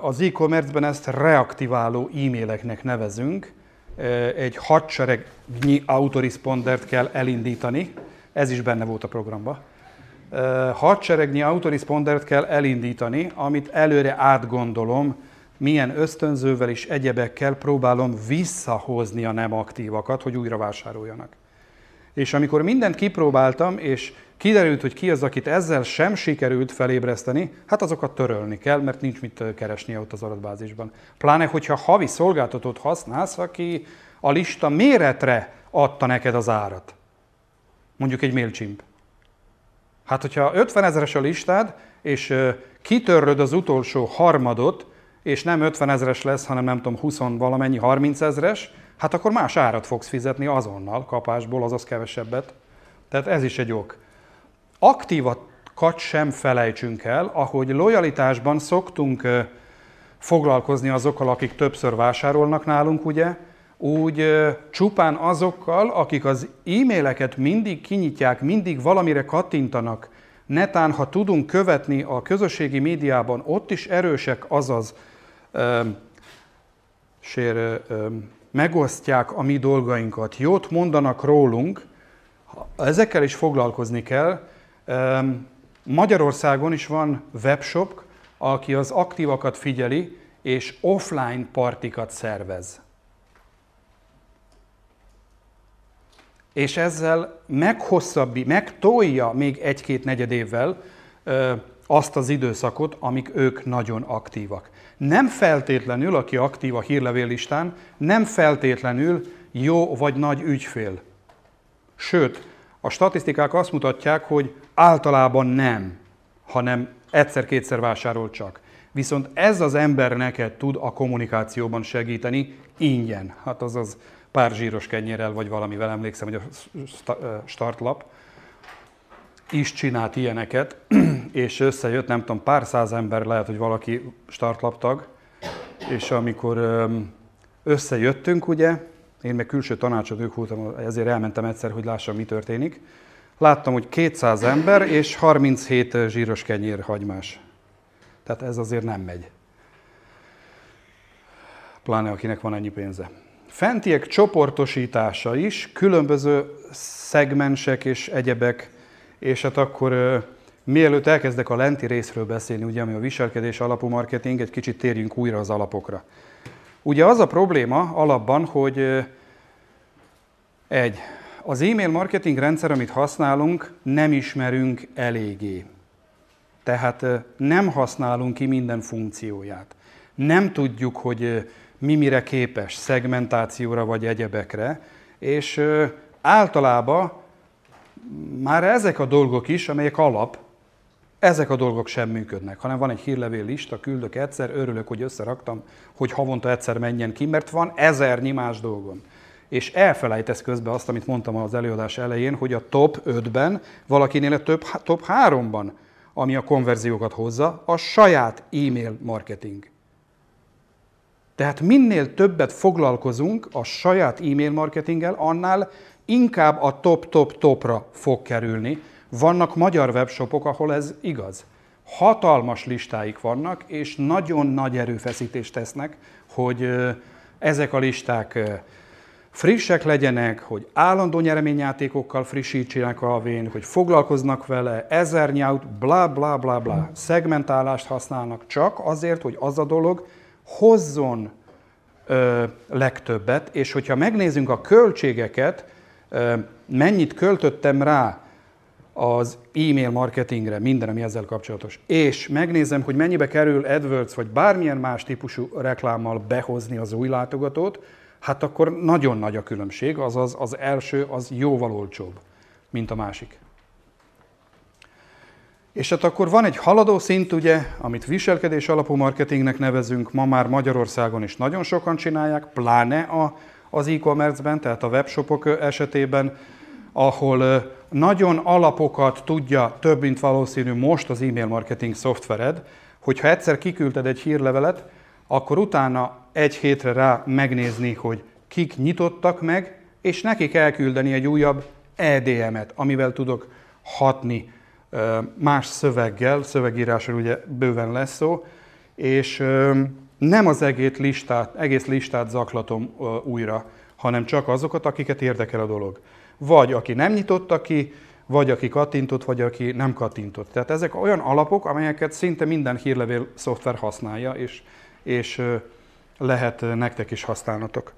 az e-commerce-ben ezt reaktiváló e-maileknek nevezünk, egy hadseregnyi autorespondert kell elindítani, ez is benne volt a programban. Hadseregnyi autorespondert kell elindítani, amit előre átgondolom, milyen ösztönzővel és egyebekkel próbálom visszahozni a nem aktívakat, hogy újra vásároljanak. És amikor mindent kipróbáltam, és kiderült, hogy ki az, akit ezzel sem sikerült felébreszteni, hát azokat törölni kell, mert nincs mit keresni ott az adatbázisban. Pláne, hogyha havi szolgáltatót használsz, aki a lista méretre adta neked az árat mondjuk egy MailChimp. Hát, hogyha 50 ezeres a listád, és kitörröd az utolsó harmadot, és nem 50 ezeres lesz, hanem nem tudom, 20 valamennyi, 30 ezeres, hát akkor más árat fogsz fizetni azonnal kapásból, azaz kevesebbet. Tehát ez is egy ok. Aktívakat sem felejtsünk el, ahogy lojalitásban szoktunk foglalkozni azokkal, akik többször vásárolnak nálunk, ugye, úgy csupán azokkal, akik az e-maileket mindig kinyitják, mindig valamire kattintanak, netán, ha tudunk követni a közösségi médiában, ott is erősek, azaz sér, megosztják a mi dolgainkat, jót mondanak rólunk, ezekkel is foglalkozni kell. Magyarországon is van webshop, aki az aktívakat figyeli, és offline partikat szervez. és ezzel meghosszabbi, megtolja még egy-két negyed évvel azt az időszakot, amik ők nagyon aktívak. Nem feltétlenül, aki aktív a hírlevéllistán, nem feltétlenül jó vagy nagy ügyfél. Sőt, a statisztikák azt mutatják, hogy általában nem, hanem egyszer-kétszer vásárol csak. Viszont ez az ember neked tud a kommunikációban segíteni ingyen. Hát azaz pár zsíros kenyérrel, vagy valamivel, emlékszem, hogy a startlap is csinált ilyeneket, és összejött, nem tudom, pár száz ember, lehet, hogy valaki startlap tag, és amikor összejöttünk, ugye, én meg külső tanácsot voltam, ezért elmentem egyszer, hogy lássam, mi történik. Láttam, hogy 200 ember és 37 zsíros kenyér hagymás. Tehát ez azért nem megy. Pláne akinek van ennyi pénze fentiek csoportosítása is, különböző szegmensek és egyebek, és hát akkor mielőtt elkezdek a lenti részről beszélni, ugye, ami a viselkedés alapú marketing, egy kicsit térjünk újra az alapokra. Ugye az a probléma alapban, hogy egy, az e-mail marketing rendszer, amit használunk, nem ismerünk eléggé. Tehát nem használunk ki minden funkcióját. Nem tudjuk, hogy mi mire képes, szegmentációra vagy egyebekre, és általában már ezek a dolgok is, amelyek alap, ezek a dolgok sem működnek, hanem van egy hírlevél lista, küldök egyszer, örülök, hogy összeraktam, hogy havonta egyszer menjen ki, mert van ezernyi más dolgon. És elfelejtesz közben azt, amit mondtam az előadás elején, hogy a top 5-ben, valakinél a több, top 3-ban, ami a konverziókat hozza, a saját e-mail marketing. Tehát minél többet foglalkozunk a saját e-mail marketinggel, annál inkább a top-top-topra fog kerülni, Vannak magyar webshopok, ahol ez igaz. Hatalmas listáik vannak, és nagyon nagy erőfeszítést tesznek, hogy ezek a listák frissek legyenek, hogy állandó nyereményjátékokkal frissítsenek a vén, hogy foglalkoznak vele, ezer nyáut, bla bla bla bla. Szegmentálást használnak csak azért, hogy az a dolog hozzon ö, legtöbbet, és hogyha megnézzünk a költségeket, mennyit költöttem rá az e-mail marketingre, minden, ami ezzel kapcsolatos, és megnézem, hogy mennyibe kerül AdWords vagy bármilyen más típusú reklámmal behozni az új látogatót, hát akkor nagyon nagy a különbség, azaz az első az jóval olcsóbb, mint a másik. És hát akkor van egy haladó szint, ugye, amit viselkedés alapú marketingnek nevezünk, ma már Magyarországon is nagyon sokan csinálják, pláne a, az e-commerce-ben, tehát a webshopok esetében, ahol nagyon alapokat tudja több, mint valószínű most az e-mail marketing szoftvered, hogyha egyszer kiküldted egy hírlevelet, akkor utána egy hétre rá megnézni, hogy kik nyitottak meg, és nekik elküldeni egy újabb EDM-et, amivel tudok hatni más szöveggel, szövegírásról ugye bőven lesz szó, és nem az egész listát, egész listát zaklatom újra, hanem csak azokat, akiket érdekel a dolog. Vagy aki nem nyitotta ki, vagy aki kattintott, vagy aki nem kattintott. Tehát ezek olyan alapok, amelyeket szinte minden hírlevél szoftver használja, és, és lehet nektek is használnotok.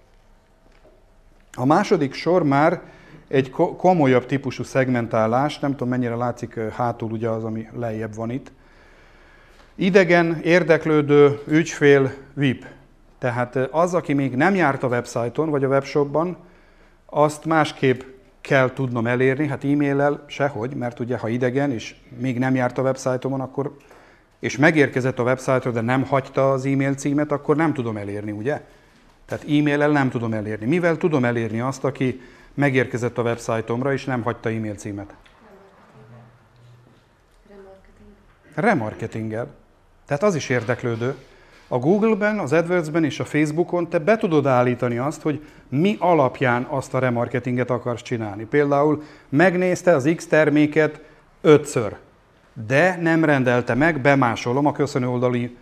A második sor már egy komolyabb típusú szegmentálás, nem tudom mennyire látszik hátul ugye az, ami lejjebb van itt. Idegen, érdeklődő, ügyfél, VIP. Tehát az, aki még nem járt a websájton vagy a webshopban, azt másképp kell tudnom elérni, hát e-maillel sehogy, mert ugye ha idegen és még nem járt a websájtomon, akkor és megérkezett a websájtra, de nem hagyta az e-mail címet, akkor nem tudom elérni, ugye? Tehát e-maillel nem tudom elérni. Mivel tudom elérni azt, aki megérkezett a websájtomra, és nem hagyta e-mail címet? Remarketing. Remarketinggel. Tehát az is érdeklődő. A Google-ben, az AdWords-ben és a Facebookon te be tudod állítani azt, hogy mi alapján azt a remarketinget akarsz csinálni. Például megnézte az X terméket ötször, de nem rendelte meg, bemásolom a köszönő oldali.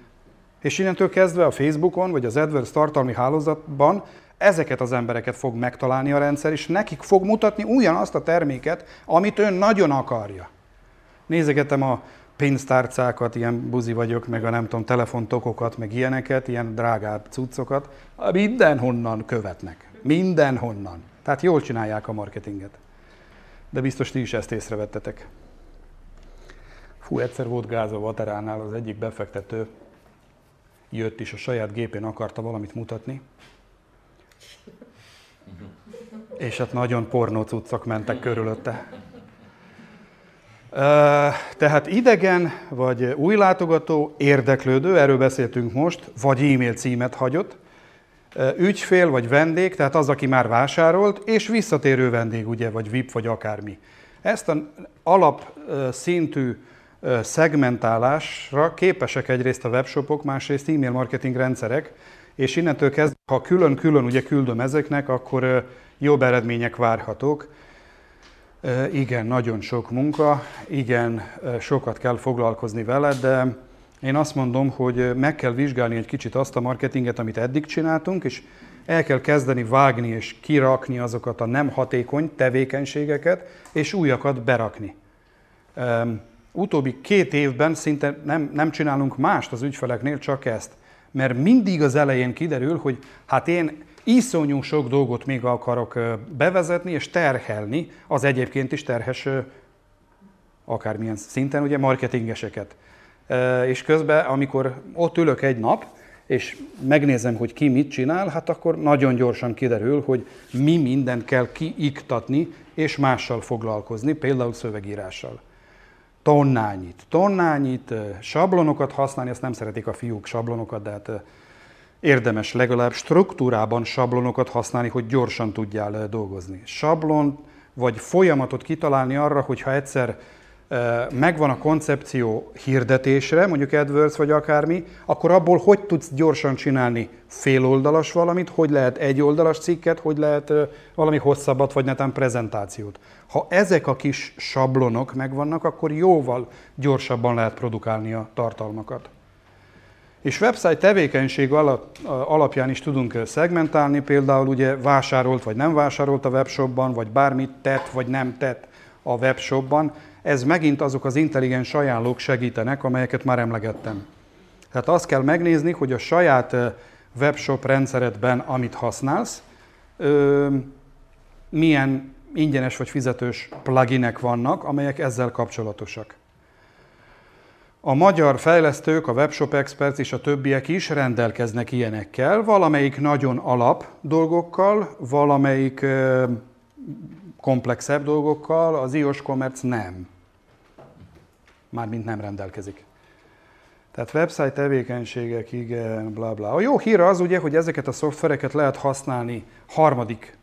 És innentől kezdve a Facebookon vagy az AdWords tartalmi hálózatban ezeket az embereket fog megtalálni a rendszer, és nekik fog mutatni ugyanazt a terméket, amit ön nagyon akarja. Nézegetem a pénztárcákat, ilyen buzi vagyok, meg a nem tudom, telefontokokat, meg ilyeneket, ilyen drágább cuccokat, mindenhonnan követnek. Mindenhonnan. Tehát jól csinálják a marketinget. De biztos ti is ezt észrevettetek. Fú, egyszer volt gáz a Vateránál, az egyik befektető jött is a saját gépén akarta valamit mutatni, és hát nagyon pornó cuccok mentek körülötte. Tehát idegen, vagy új látogató, érdeklődő, erről beszéltünk most, vagy e-mail címet hagyott, ügyfél vagy vendég, tehát az, aki már vásárolt, és visszatérő vendég, ugye, vagy VIP, vagy akármi. Ezt a alapszintű szegmentálásra képesek egyrészt a webshopok, másrészt e-mail marketing rendszerek, és innentől kezdve, ha külön-külön ugye küldöm ezeknek, akkor jobb eredmények várhatók. Igen, nagyon sok munka, igen, sokat kell foglalkozni vele, de én azt mondom, hogy meg kell vizsgálni egy kicsit azt a marketinget, amit eddig csináltunk, és el kell kezdeni vágni és kirakni azokat a nem hatékony tevékenységeket, és újakat berakni. Utóbbi két évben szinte nem, nem csinálunk mást az ügyfeleknél, csak ezt. Mert mindig az elején kiderül, hogy hát én iszonyú sok dolgot még akarok bevezetni és terhelni az egyébként is terhes akármilyen szinten, ugye marketingeseket. És közben, amikor ott ülök egy nap, és megnézem, hogy ki mit csinál, hát akkor nagyon gyorsan kiderül, hogy mi mindent kell kiiktatni, és mással foglalkozni, például szövegírással. Tonnányit, tonnányit, sablonokat használni, ezt nem szeretik a fiúk sablonokat, de hát érdemes legalább struktúrában sablonokat használni, hogy gyorsan tudjál dolgozni. Sablon vagy folyamatot kitalálni arra, hogy ha egyszer megvan a koncepció hirdetésre, mondjuk AdWords vagy akármi, akkor abból hogy tudsz gyorsan csinálni féloldalas valamit, hogy lehet egy oldalas cikket, hogy lehet valami hosszabbat, vagy netán prezentációt. Ha ezek a kis sablonok megvannak, akkor jóval gyorsabban lehet produkálni a tartalmakat. És website tevékenység alapján is tudunk szegmentálni, például ugye vásárolt vagy nem vásárolt a webshopban, vagy bármit tett vagy nem tett a webshopban. Ez megint azok az intelligens ajánlók segítenek, amelyeket már emlegettem. Tehát azt kell megnézni, hogy a saját webshop rendszeredben, amit használsz, milyen ingyenes vagy fizetős pluginek vannak, amelyek ezzel kapcsolatosak. A magyar fejlesztők, a Webshop Experts és a többiek is rendelkeznek ilyenekkel, valamelyik nagyon alap dolgokkal, valamelyik komplexebb dolgokkal, az iOS Commerce nem. Mármint nem rendelkezik. Tehát website tevékenységek, igen, bla bla. A jó hír az ugye, hogy ezeket a szoftvereket lehet használni harmadik,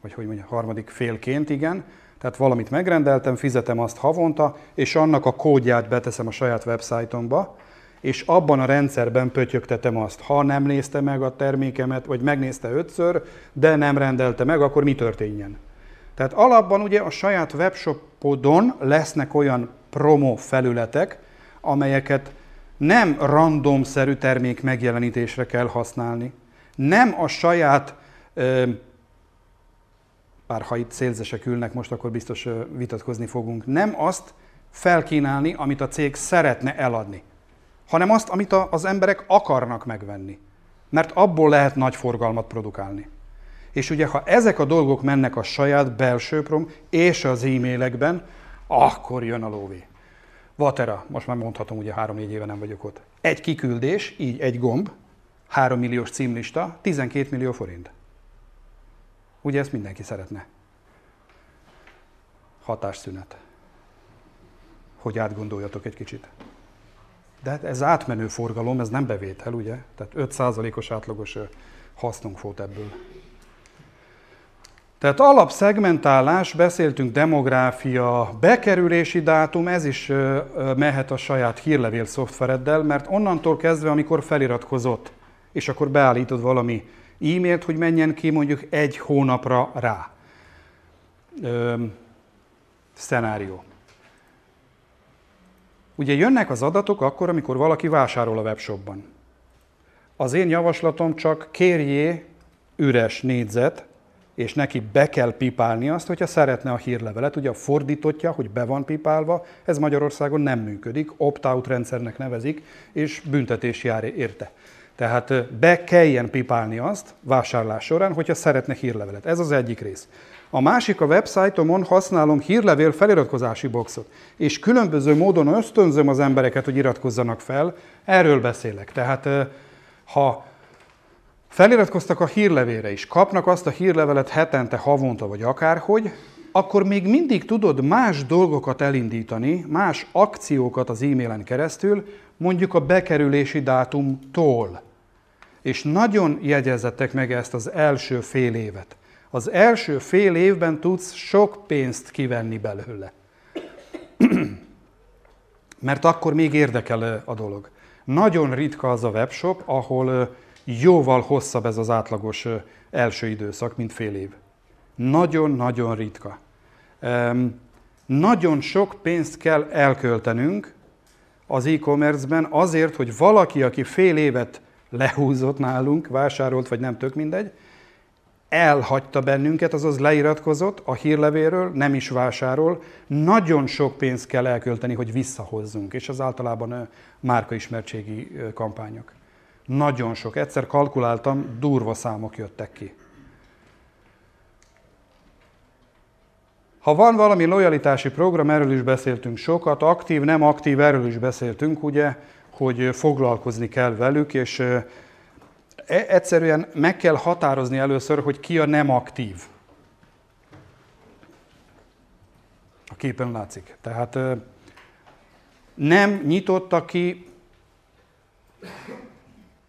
vagy hogy mondja, harmadik félként, igen, tehát valamit megrendeltem, fizetem azt havonta, és annak a kódját beteszem a saját websájtomba, és abban a rendszerben pötyögtetem azt. Ha nem nézte meg a termékemet, vagy megnézte ötször, de nem rendelte meg, akkor mi történjen? Tehát alapban ugye a saját webshopodon lesznek olyan promo felületek, amelyeket nem randomszerű termék megjelenítésre kell használni, nem a saját bár ha itt szélzesek ülnek most, akkor biztos vitatkozni fogunk, nem azt felkínálni, amit a cég szeretne eladni, hanem azt, amit az emberek akarnak megvenni. Mert abból lehet nagy forgalmat produkálni. És ugye, ha ezek a dolgok mennek a saját belső prom és az e-mailekben, akkor jön a lóvé. Vatera, most már mondhatom, ugye három-négy éve nem vagyok ott. Egy kiküldés, így egy gomb, három milliós címlista, 12 millió forint. Ugye ezt mindenki szeretne. Hatásszünet. Hogy átgondoljatok egy kicsit. De hát ez átmenő forgalom, ez nem bevétel, ugye? Tehát 5%-os átlagos hasznunk volt ebből. Tehát alapszegmentálás, beszéltünk demográfia, bekerülési dátum, ez is mehet a saját hírlevél szoftvereddel, mert onnantól kezdve, amikor feliratkozott, és akkor beállítod valami e-mailt, hogy menjen ki mondjuk egy hónapra rá. Ö, szenárió. Ugye jönnek az adatok akkor, amikor valaki vásárol a webshopban. Az én javaslatom csak kérjé üres négyzet, és neki be kell pipálni azt, hogyha szeretne a hírlevelet. Ugye a fordítottja, hogy be van pipálva, ez Magyarországon nem működik, opt-out rendszernek nevezik, és büntetés jár érte. Tehát be kelljen pipálni azt vásárlás során, hogyha szeretne hírlevelet. Ez az egyik rész. A másik a websájtomon használom hírlevél feliratkozási boxot, és különböző módon ösztönzöm az embereket, hogy iratkozzanak fel, erről beszélek. Tehát ha feliratkoztak a hírlevére is, kapnak azt a hírlevelet hetente, havonta vagy akárhogy, akkor még mindig tudod más dolgokat elindítani, más akciókat az e-mailen keresztül, mondjuk a bekerülési dátumtól. És nagyon jegyezzetek meg ezt az első fél évet. Az első fél évben tudsz sok pénzt kivenni belőle. Mert akkor még érdekel a dolog. Nagyon ritka az a webshop, ahol jóval hosszabb ez az átlagos első időszak, mint fél év. Nagyon-nagyon ritka. Nagyon sok pénzt kell elköltenünk az e-commerce-ben azért, hogy valaki, aki fél évet lehúzott nálunk, vásárolt, vagy nem tök mindegy, elhagyta bennünket, azaz leiratkozott a hírlevéről, nem is vásárol, nagyon sok pénzt kell elkölteni, hogy visszahozzunk, és az általában márkaismertségi kampányok. Nagyon sok. Egyszer kalkuláltam, durva számok jöttek ki. Ha van valami lojalitási program, erről is beszéltünk sokat, aktív, nem aktív, erről is beszéltünk, ugye, hogy foglalkozni kell velük, és e, egyszerűen meg kell határozni először, hogy ki a nem aktív. A képen látszik. Tehát nem nyitotta ki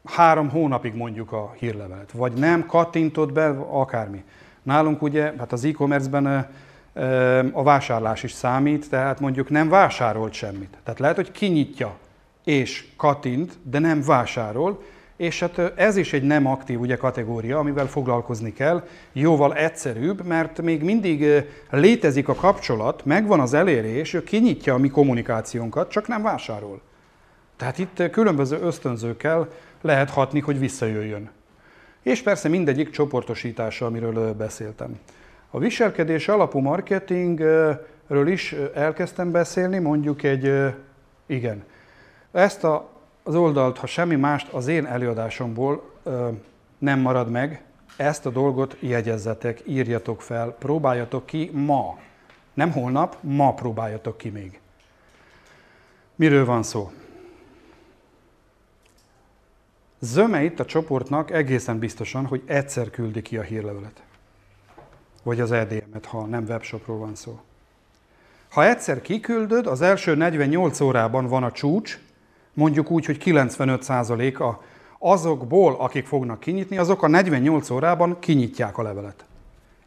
három hónapig mondjuk a hírlevelet, vagy nem kattintott be akármi. Nálunk ugye, hát az e-commerce-ben A vásárlás is számít, tehát mondjuk nem vásárolt semmit. Tehát lehet, hogy kinyitja és kattint, de nem vásárol, és hát ez is egy nem aktív ugye, kategória, amivel foglalkozni kell. Jóval egyszerűbb, mert még mindig létezik a kapcsolat, megvan az elérés, ő kinyitja a mi kommunikációnkat, csak nem vásárol. Tehát itt különböző ösztönzőkkel lehet hatni, hogy visszajöjjön. És persze mindegyik csoportosítása, amiről beszéltem. A viselkedés alapú marketingről is elkezdtem beszélni, mondjuk egy, igen, ezt a, az oldalt, ha semmi mást az én előadásomból nem marad meg, ezt a dolgot jegyezzetek, írjatok fel, próbáljatok ki ma. Nem holnap, ma próbáljatok ki még. Miről van szó? Zöme itt a csoportnak egészen biztosan, hogy egyszer küldi ki a hírlevelet. Vagy az EDM-et, ha nem webshopról van szó. Ha egyszer kiküldöd, az első 48 órában van a csúcs, mondjuk úgy, hogy 95%-a azokból, akik fognak kinyitni, azok a 48 órában kinyitják a levelet.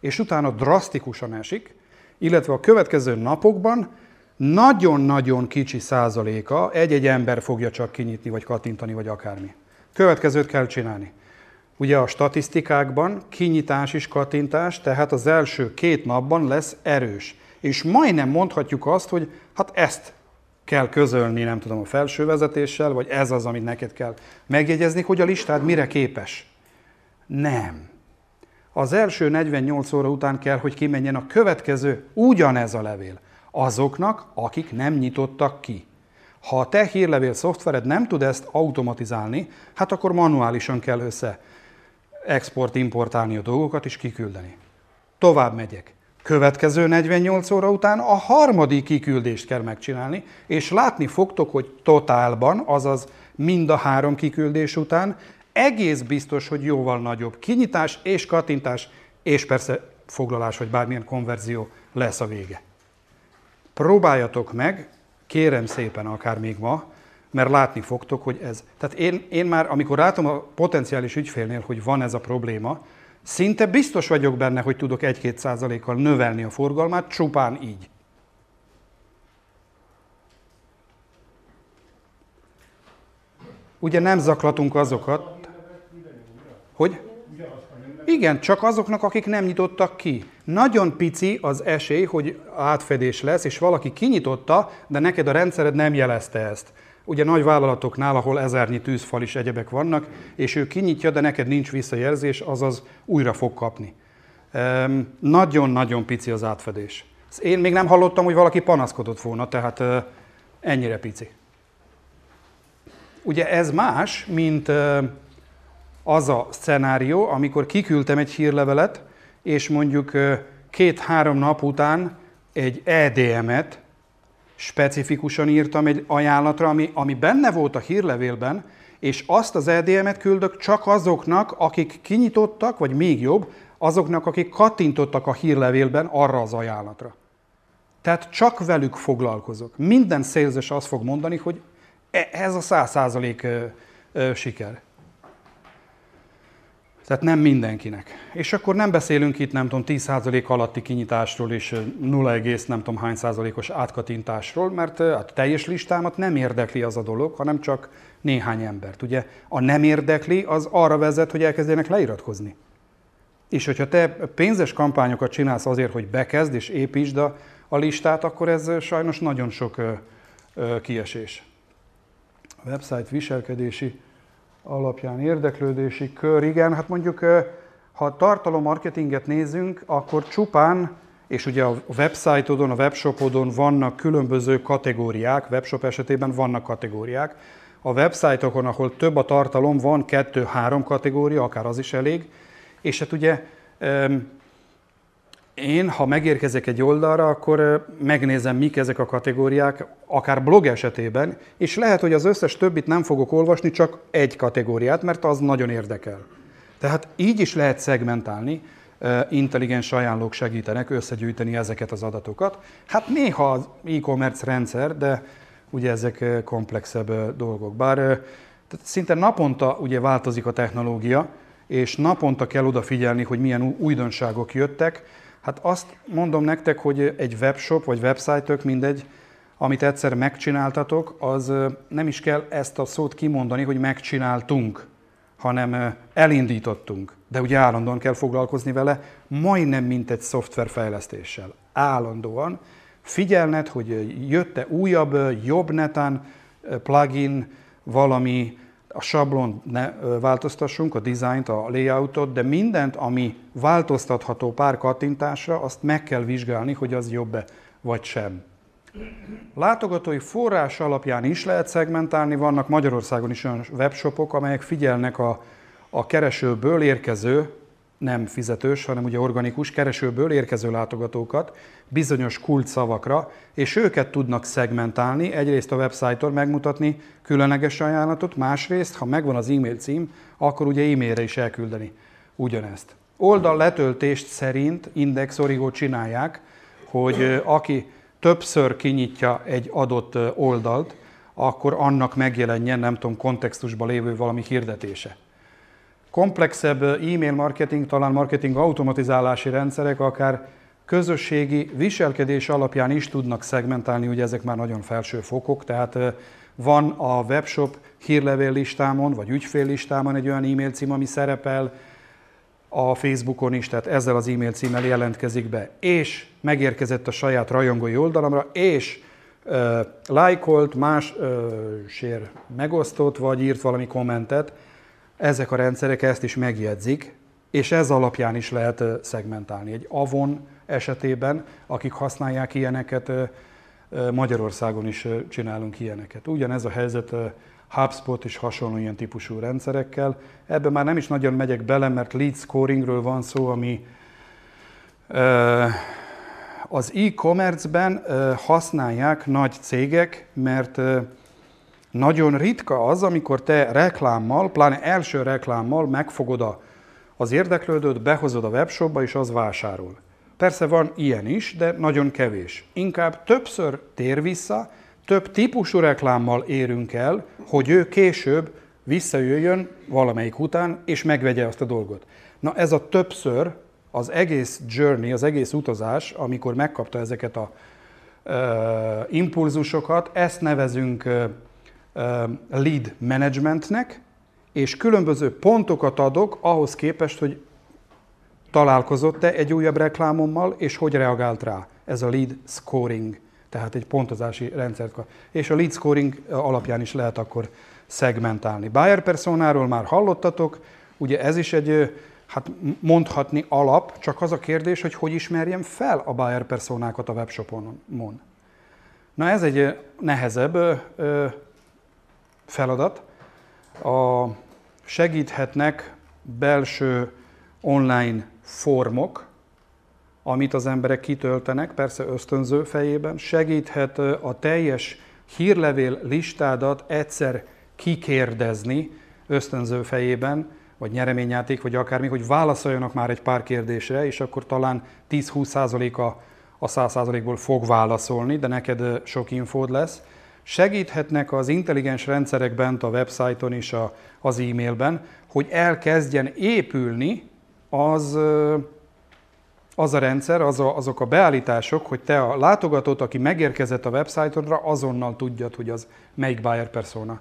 És utána drasztikusan esik, illetve a következő napokban nagyon-nagyon kicsi százaléka egy-egy ember fogja csak kinyitni, vagy kattintani, vagy akármi. Következőt kell csinálni. Ugye a statisztikákban kinyitás és kattintás, tehát az első két napban lesz erős. És majdnem mondhatjuk azt, hogy hát ezt kell közölni, nem tudom, a felső vezetéssel, vagy ez az, amit neked kell megjegyezni, hogy a listád mire képes. Nem. Az első 48 óra után kell, hogy kimenjen a következő ugyanez a levél. Azoknak, akik nem nyitottak ki. Ha a te hírlevél szoftvered nem tud ezt automatizálni, hát akkor manuálisan kell össze export-importálni a dolgokat és kiküldeni. Tovább megyek. Következő 48 óra után a harmadik kiküldést kell megcsinálni, és látni fogtok, hogy totálban, azaz mind a három kiküldés után egész biztos, hogy jóval nagyobb kinyitás és kattintás, és persze foglalás vagy bármilyen konverzió lesz a vége. Próbáljatok meg, kérem szépen akár még ma, mert látni fogtok, hogy ez. Tehát én, én már, amikor látom a potenciális ügyfélnél, hogy van ez a probléma, Szinte biztos vagyok benne, hogy tudok 1-2 százalékkal növelni a forgalmát, csupán így. Ugye nem zaklatunk azokat, hogy? Igen, csak azoknak, akik nem nyitottak ki. Nagyon pici az esély, hogy átfedés lesz, és valaki kinyitotta, de neked a rendszered nem jelezte ezt ugye nagy vállalatoknál, ahol ezernyi tűzfal is egyebek vannak, és ő kinyitja, de neked nincs visszajelzés, azaz újra fog kapni. Nagyon-nagyon pici az átfedés. Én még nem hallottam, hogy valaki panaszkodott volna, tehát ennyire pici. Ugye ez más, mint az a szenárió, amikor kiküldtem egy hírlevelet, és mondjuk két-három nap után egy EDM-et specifikusan írtam egy ajánlatra, ami, ami benne volt a hírlevélben, és azt az EDM-et küldök csak azoknak, akik kinyitottak, vagy még jobb, azoknak, akik kattintottak a hírlevélben arra az ajánlatra. Tehát csak velük foglalkozok. Minden szélzes azt fog mondani, hogy e, ez a száz százalék siker. Tehát nem mindenkinek. És akkor nem beszélünk itt, nem tudom, 10% alatti kinyitásról és 0, nem tudom hány százalékos átkatintásról, mert a teljes listámat nem érdekli az a dolog, hanem csak néhány embert. Ugye a nem érdekli, az arra vezet, hogy elkezdjenek leiratkozni. És hogyha te pénzes kampányokat csinálsz azért, hogy bekezd és építsd a, a listát, akkor ez sajnos nagyon sok ö, ö, kiesés. A website viselkedési alapján érdeklődési kör, igen, hát mondjuk ha tartalommarketinget nézünk, akkor csupán, és ugye a websájtodon, a webshopodon vannak különböző kategóriák, webshop esetében vannak kategóriák. A websájtokon, ahol több a tartalom, van kettő-három kategória, akár az is elég, és hát ugye én, ha megérkezek egy oldalra, akkor megnézem, mik ezek a kategóriák, akár blog esetében, és lehet, hogy az összes többit nem fogok olvasni, csak egy kategóriát, mert az nagyon érdekel. Tehát így is lehet szegmentálni, intelligens ajánlók segítenek összegyűjteni ezeket az adatokat. Hát néha az e-commerce rendszer, de ugye ezek komplexebb dolgok. Bár szinte naponta ugye változik a technológia, és naponta kell odafigyelni, hogy milyen újdonságok jöttek, Hát azt mondom nektek, hogy egy webshop vagy website, mindegy, amit egyszer megcsináltatok, az nem is kell ezt a szót kimondani, hogy megcsináltunk, hanem elindítottunk. De ugye állandóan kell foglalkozni vele, majdnem mint egy szoftverfejlesztéssel. Állandóan. Figyelned, hogy jött-e újabb, jobb netán plugin, valami, a sablon ne változtassunk, a dizájnt, a layoutot, de mindent, ami változtatható pár kattintásra, azt meg kell vizsgálni, hogy az jobb-e vagy sem. Látogatói forrás alapján is lehet szegmentálni, vannak Magyarországon is olyan webshopok, amelyek figyelnek a, a keresőből érkező, nem fizetős, hanem ugye organikus keresőből érkező látogatókat bizonyos kulcsszavakra, és őket tudnak szegmentálni, egyrészt a websájton megmutatni különleges ajánlatot, másrészt, ha megvan az e-mail cím, akkor ugye e-mailre is elküldeni ugyanezt. Oldal letöltést szerint Index Origo csinálják, hogy aki többször kinyitja egy adott oldalt, akkor annak megjelenjen, nem tudom, kontextusban lévő valami hirdetése. Komplexebb e-mail marketing, talán marketing automatizálási rendszerek akár közösségi viselkedés alapján is tudnak szegmentálni, ugye ezek már nagyon felső fokok, tehát van a webshop hírlevél listámon, vagy ügyfél listámon egy olyan e-mail cím, ami szerepel, a Facebookon is, tehát ezzel az e-mail címmel jelentkezik be, és megérkezett a saját rajongói oldalamra, és uh, lájkolt, más uh, sér megosztott, vagy írt valami kommentet, ezek a rendszerek ezt is megjegyzik, és ez alapján is lehet szegmentálni. Egy Avon esetében, akik használják ilyeneket, Magyarországon is csinálunk ilyeneket. Ugyanez a helyzet HubSpot és hasonló ilyen típusú rendszerekkel. Ebben már nem is nagyon megyek bele, mert lead scoringről van szó, ami az e-commerce-ben használják nagy cégek, mert nagyon ritka az, amikor te reklámmal, pláne első reklámmal megfogod az érdeklődőt, behozod a webshopba, és az vásárol. Persze van ilyen is, de nagyon kevés. Inkább többször tér vissza, több típusú reklámmal érünk el, hogy ő később visszajöjjön valamelyik után, és megvegye azt a dolgot. Na ez a többször, az egész journey, az egész utazás, amikor megkapta ezeket a uh, impulzusokat, ezt nevezünk uh, lead managementnek, és különböző pontokat adok ahhoz képest, hogy találkozott-e egy újabb reklámommal, és hogy reagált rá. Ez a lead scoring, tehát egy pontozási rendszert. És a lead scoring alapján is lehet akkor szegmentálni. Buyer personáról már hallottatok, ugye ez is egy, hát mondhatni alap, csak az a kérdés, hogy hogy ismerjem fel a buyer personákat a webshopon. Na ez egy nehezebb feladat. A segíthetnek belső online formok, amit az emberek kitöltenek, persze ösztönző fejében, segíthet a teljes hírlevél listádat egyszer kikérdezni ösztönző fejében, vagy nyereményjáték, vagy akármi, hogy válaszoljanak már egy pár kérdésre, és akkor talán 10-20%-a a 100%-ból fog válaszolni, de neked sok infód lesz. Segíthetnek az intelligens rendszerek bent a websájton és a, az e-mailben, hogy elkezdjen épülni az, az a rendszer, az a, azok a beállítások, hogy te a látogatót, aki megérkezett a websájtodra, azonnal tudjad, hogy az melyik buyer persona.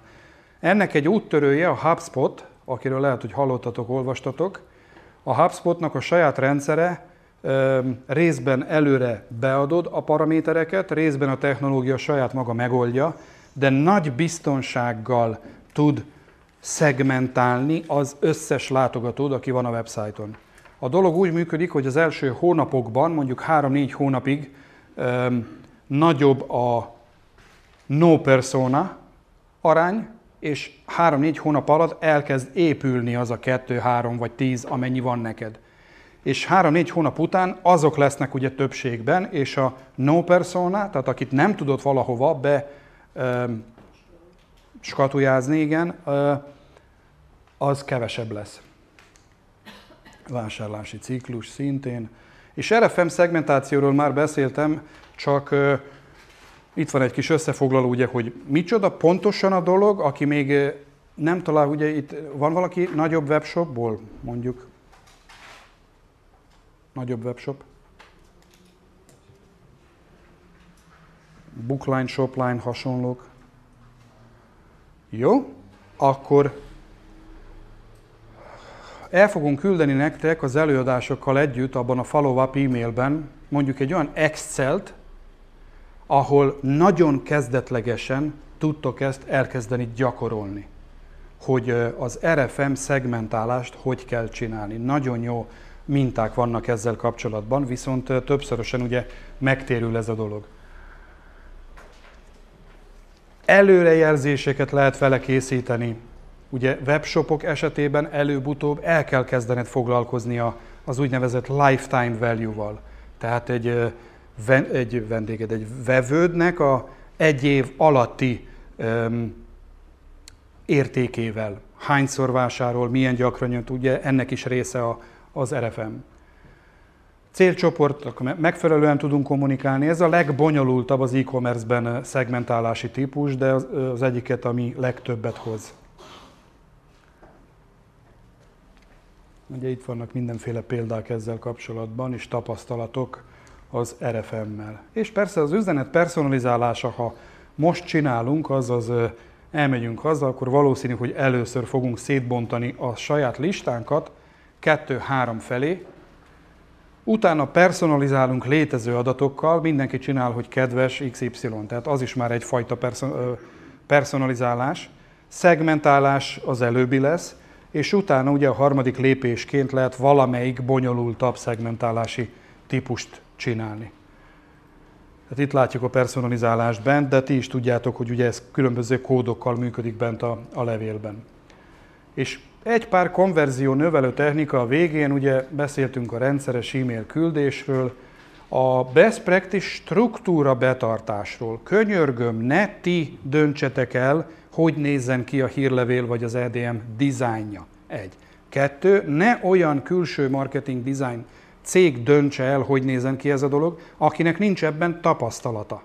Ennek egy úttörője a HubSpot, akiről lehet, hogy hallottatok, olvastatok. A HubSpotnak a saját rendszere részben előre beadod a paramétereket, részben a technológia saját maga megoldja, de nagy biztonsággal tud szegmentálni az összes látogatód, aki van a websájton. A dolog úgy működik, hogy az első hónapokban, mondjuk 3-4 hónapig öm, nagyobb a no persona arány, és 3-4 hónap alatt elkezd épülni az a 2, 3 vagy 10, amennyi van neked. És 3-4 hónap után azok lesznek ugye többségben, és a no persona, tehát akit nem tudott valahova be öm, skatujázni, igen, az kevesebb lesz. Vásárlási ciklus szintén. És RFM szegmentációról már beszéltem, csak itt van egy kis összefoglaló, ugye, hogy micsoda pontosan a dolog, aki még nem talál, ugye itt van valaki nagyobb webshopból, mondjuk? Nagyobb webshop? Bookline, shopline, hasonlók. Jó, akkor el fogunk küldeni nektek az előadásokkal együtt abban a follow-up e-mailben mondjuk egy olyan Excel-t, ahol nagyon kezdetlegesen tudtok ezt elkezdeni gyakorolni, hogy az RFM szegmentálást hogy kell csinálni. Nagyon jó minták vannak ezzel kapcsolatban, viszont többszörösen ugye megtérül ez a dolog. Előrejelzéseket lehet vele készíteni. Ugye webshopok esetében előbb-utóbb el kell kezdened foglalkozni az úgynevezett lifetime value-val. Tehát egy, egy vendéged, egy vevődnek a egy év alatti um, értékével. Hányszor vásárol, milyen gyakran jön, ugye ennek is része a, az RFM. Célcsoportok megfelelően tudunk kommunikálni. Ez a legbonyolultabb az e-commerce-ben szegmentálási típus, de az, az egyiket, ami legtöbbet hoz. Ugye itt vannak mindenféle példák ezzel kapcsolatban, és tapasztalatok az RFM-mel. És persze az üzenet personalizálása, ha most csinálunk, azaz elmegyünk haza, akkor valószínű, hogy először fogunk szétbontani a saját listánkat kettő-három felé, utána personalizálunk létező adatokkal, mindenki csinál, hogy kedves XY, tehát az is már egyfajta personalizálás. Szegmentálás az előbbi lesz, és utána ugye a harmadik lépésként lehet valamelyik bonyolultabb szegmentálási típust csinálni. Tehát itt látjuk a personalizálást bent, de ti is tudjátok, hogy ugye ez különböző kódokkal működik bent a, a levélben. És egy pár konverzió növelő technika a végén, ugye beszéltünk a rendszeres e-mail küldésről, a best practice struktúra betartásról. Könyörgöm, ne ti döntsetek el, hogy nézzen ki a hírlevél vagy az EDM dizájnja. Egy. Kettő, ne olyan külső marketing design cég döntse el, hogy nézzen ki ez a dolog, akinek nincs ebben tapasztalata.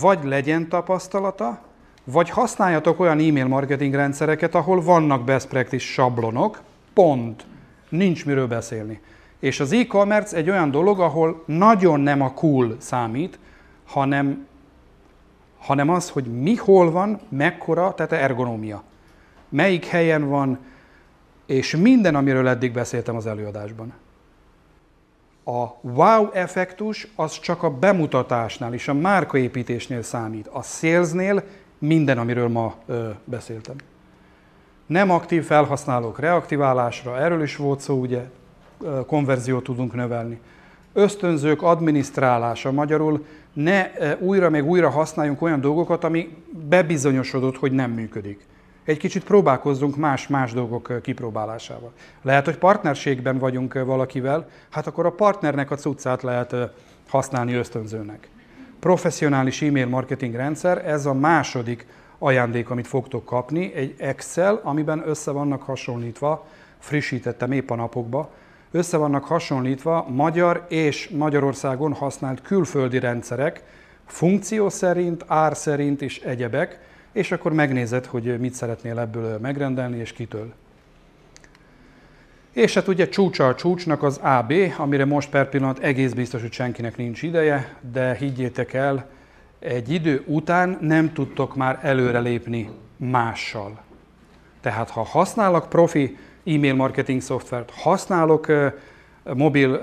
Vagy legyen tapasztalata, vagy használjatok olyan e-mail marketing rendszereket, ahol vannak best practice sablonok, pont, nincs miről beszélni. És az e-commerce egy olyan dolog, ahol nagyon nem a cool számít, hanem, hanem az, hogy mi hol van, mekkora, tehát ergonómia. Melyik helyen van, és minden, amiről eddig beszéltem az előadásban. A wow effektus az csak a bemutatásnál és a márkaépítésnél számít. A salesnél minden, amiről ma beszéltem. Nem aktív felhasználók reaktiválásra, erről is volt szó, ugye konverziót tudunk növelni. Ösztönzők adminisztrálása, magyarul ne újra meg újra használjunk olyan dolgokat, ami bebizonyosodott, hogy nem működik. Egy kicsit próbálkozzunk más-más dolgok kipróbálásával. Lehet, hogy partnerségben vagyunk valakivel, hát akkor a partnernek a cuccát lehet használni ösztönzőnek professzionális e-mail marketing rendszer, ez a második ajándék, amit fogtok kapni, egy Excel, amiben össze vannak hasonlítva, frissítettem épp a napokba, össze vannak hasonlítva magyar és Magyarországon használt külföldi rendszerek, funkció szerint, ár szerint és egyebek, és akkor megnézed, hogy mit szeretnél ebből megrendelni és kitől. És hát ugye csúcsa a csúcsnak az AB, amire most per pillanat egész biztos, hogy senkinek nincs ideje, de higgyétek el, egy idő után nem tudtok már előrelépni mással. Tehát ha használok profi e-mail marketing szoftvert, használok mobil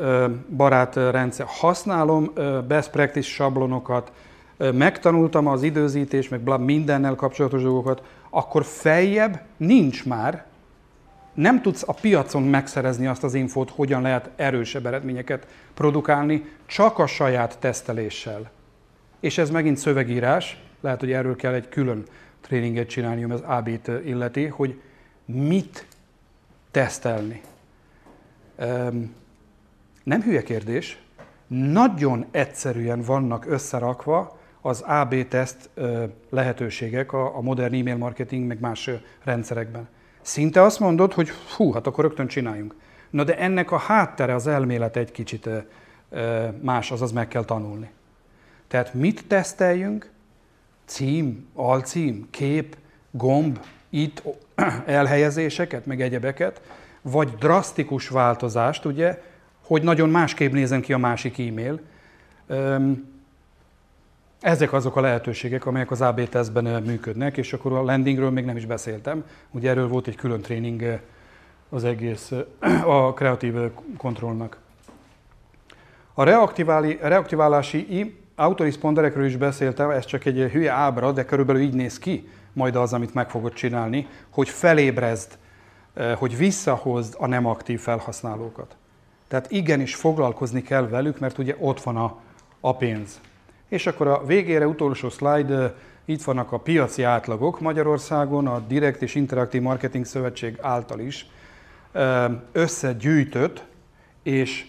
barát rendszer, használom best practice sablonokat, megtanultam az időzítés, meg mindennel kapcsolatos dolgokat, akkor feljebb nincs már nem tudsz a piacon megszerezni azt az infót, hogyan lehet erősebb eredményeket produkálni, csak a saját teszteléssel. És ez megint szövegírás, lehet, hogy erről kell egy külön tréninget csinálni, ami az AB-t illeti, hogy mit tesztelni. Nem hülye kérdés, nagyon egyszerűen vannak összerakva az AB teszt lehetőségek a modern e-mail marketing, meg más rendszerekben. Szinte azt mondod, hogy hú, hát akkor rögtön csináljunk. Na de ennek a háttere, az elmélet egy kicsit más, azaz meg kell tanulni. Tehát mit teszteljünk? Cím, alcím, kép, gomb, itt elhelyezéseket, meg egyebeket, vagy drasztikus változást, ugye, hogy nagyon másképp nézen ki a másik e-mail. Ezek azok a lehetőségek, amelyek az AB tesztben működnek, és akkor a landingről még nem is beszéltem. Ugye erről volt egy külön tréning az egész a kreatív kontrollnak. A reaktiválási autoresponderekről is beszéltem, ez csak egy hülye ábra, de körülbelül így néz ki majd az, amit meg fogod csinálni, hogy felébrezd, hogy visszahozd a nem aktív felhasználókat. Tehát igenis foglalkozni kell velük, mert ugye ott van a, a pénz. És akkor a végére utolsó slide, itt vannak a piaci átlagok Magyarországon, a Direkt és Interaktív Marketing Szövetség által is összegyűjtött és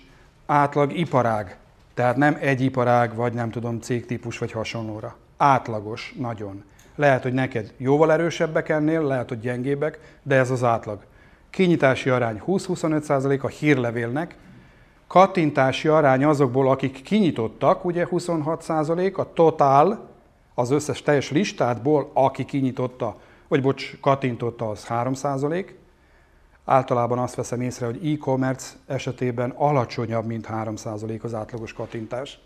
átlag iparág. Tehát nem egy iparág, vagy nem tudom, cégtípus, vagy hasonlóra. Átlagos, nagyon. Lehet, hogy neked jóval erősebbek ennél, lehet, hogy gyengébbek, de ez az átlag. Kinyitási arány 20-25% a hírlevélnek, kattintási arány azokból, akik kinyitottak, ugye 26%, a totál, az összes teljes listátból, aki kinyitotta, vagy bocs, kattintotta, az 3%, Általában azt veszem észre, hogy e-commerce esetében alacsonyabb, mint 3% az átlagos kattintás,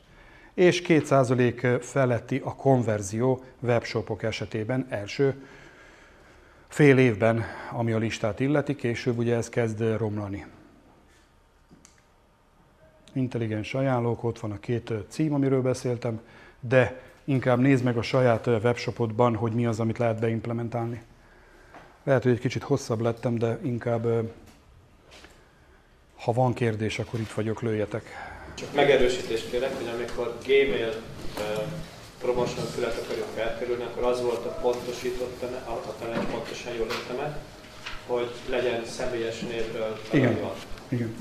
és 2% feletti a konverzió webshopok esetében első fél évben, ami a listát illeti, később ugye ez kezd romlani. Intelligens ajánlók, ott van a két cím, amiről beszéltem, de inkább nézd meg a saját webshopodban, hogy mi az, amit lehet beimplementálni. Lehet, hogy egy kicsit hosszabb lettem, de inkább, ha van kérdés, akkor itt vagyok, lőjetek. Csak megerősítést kérek, hogy amikor Gmail promotion fület akarjuk felkerülni, akkor az volt a pontosított, a tanács pontosan jól értem hogy legyen személyes névről Igen. Igen.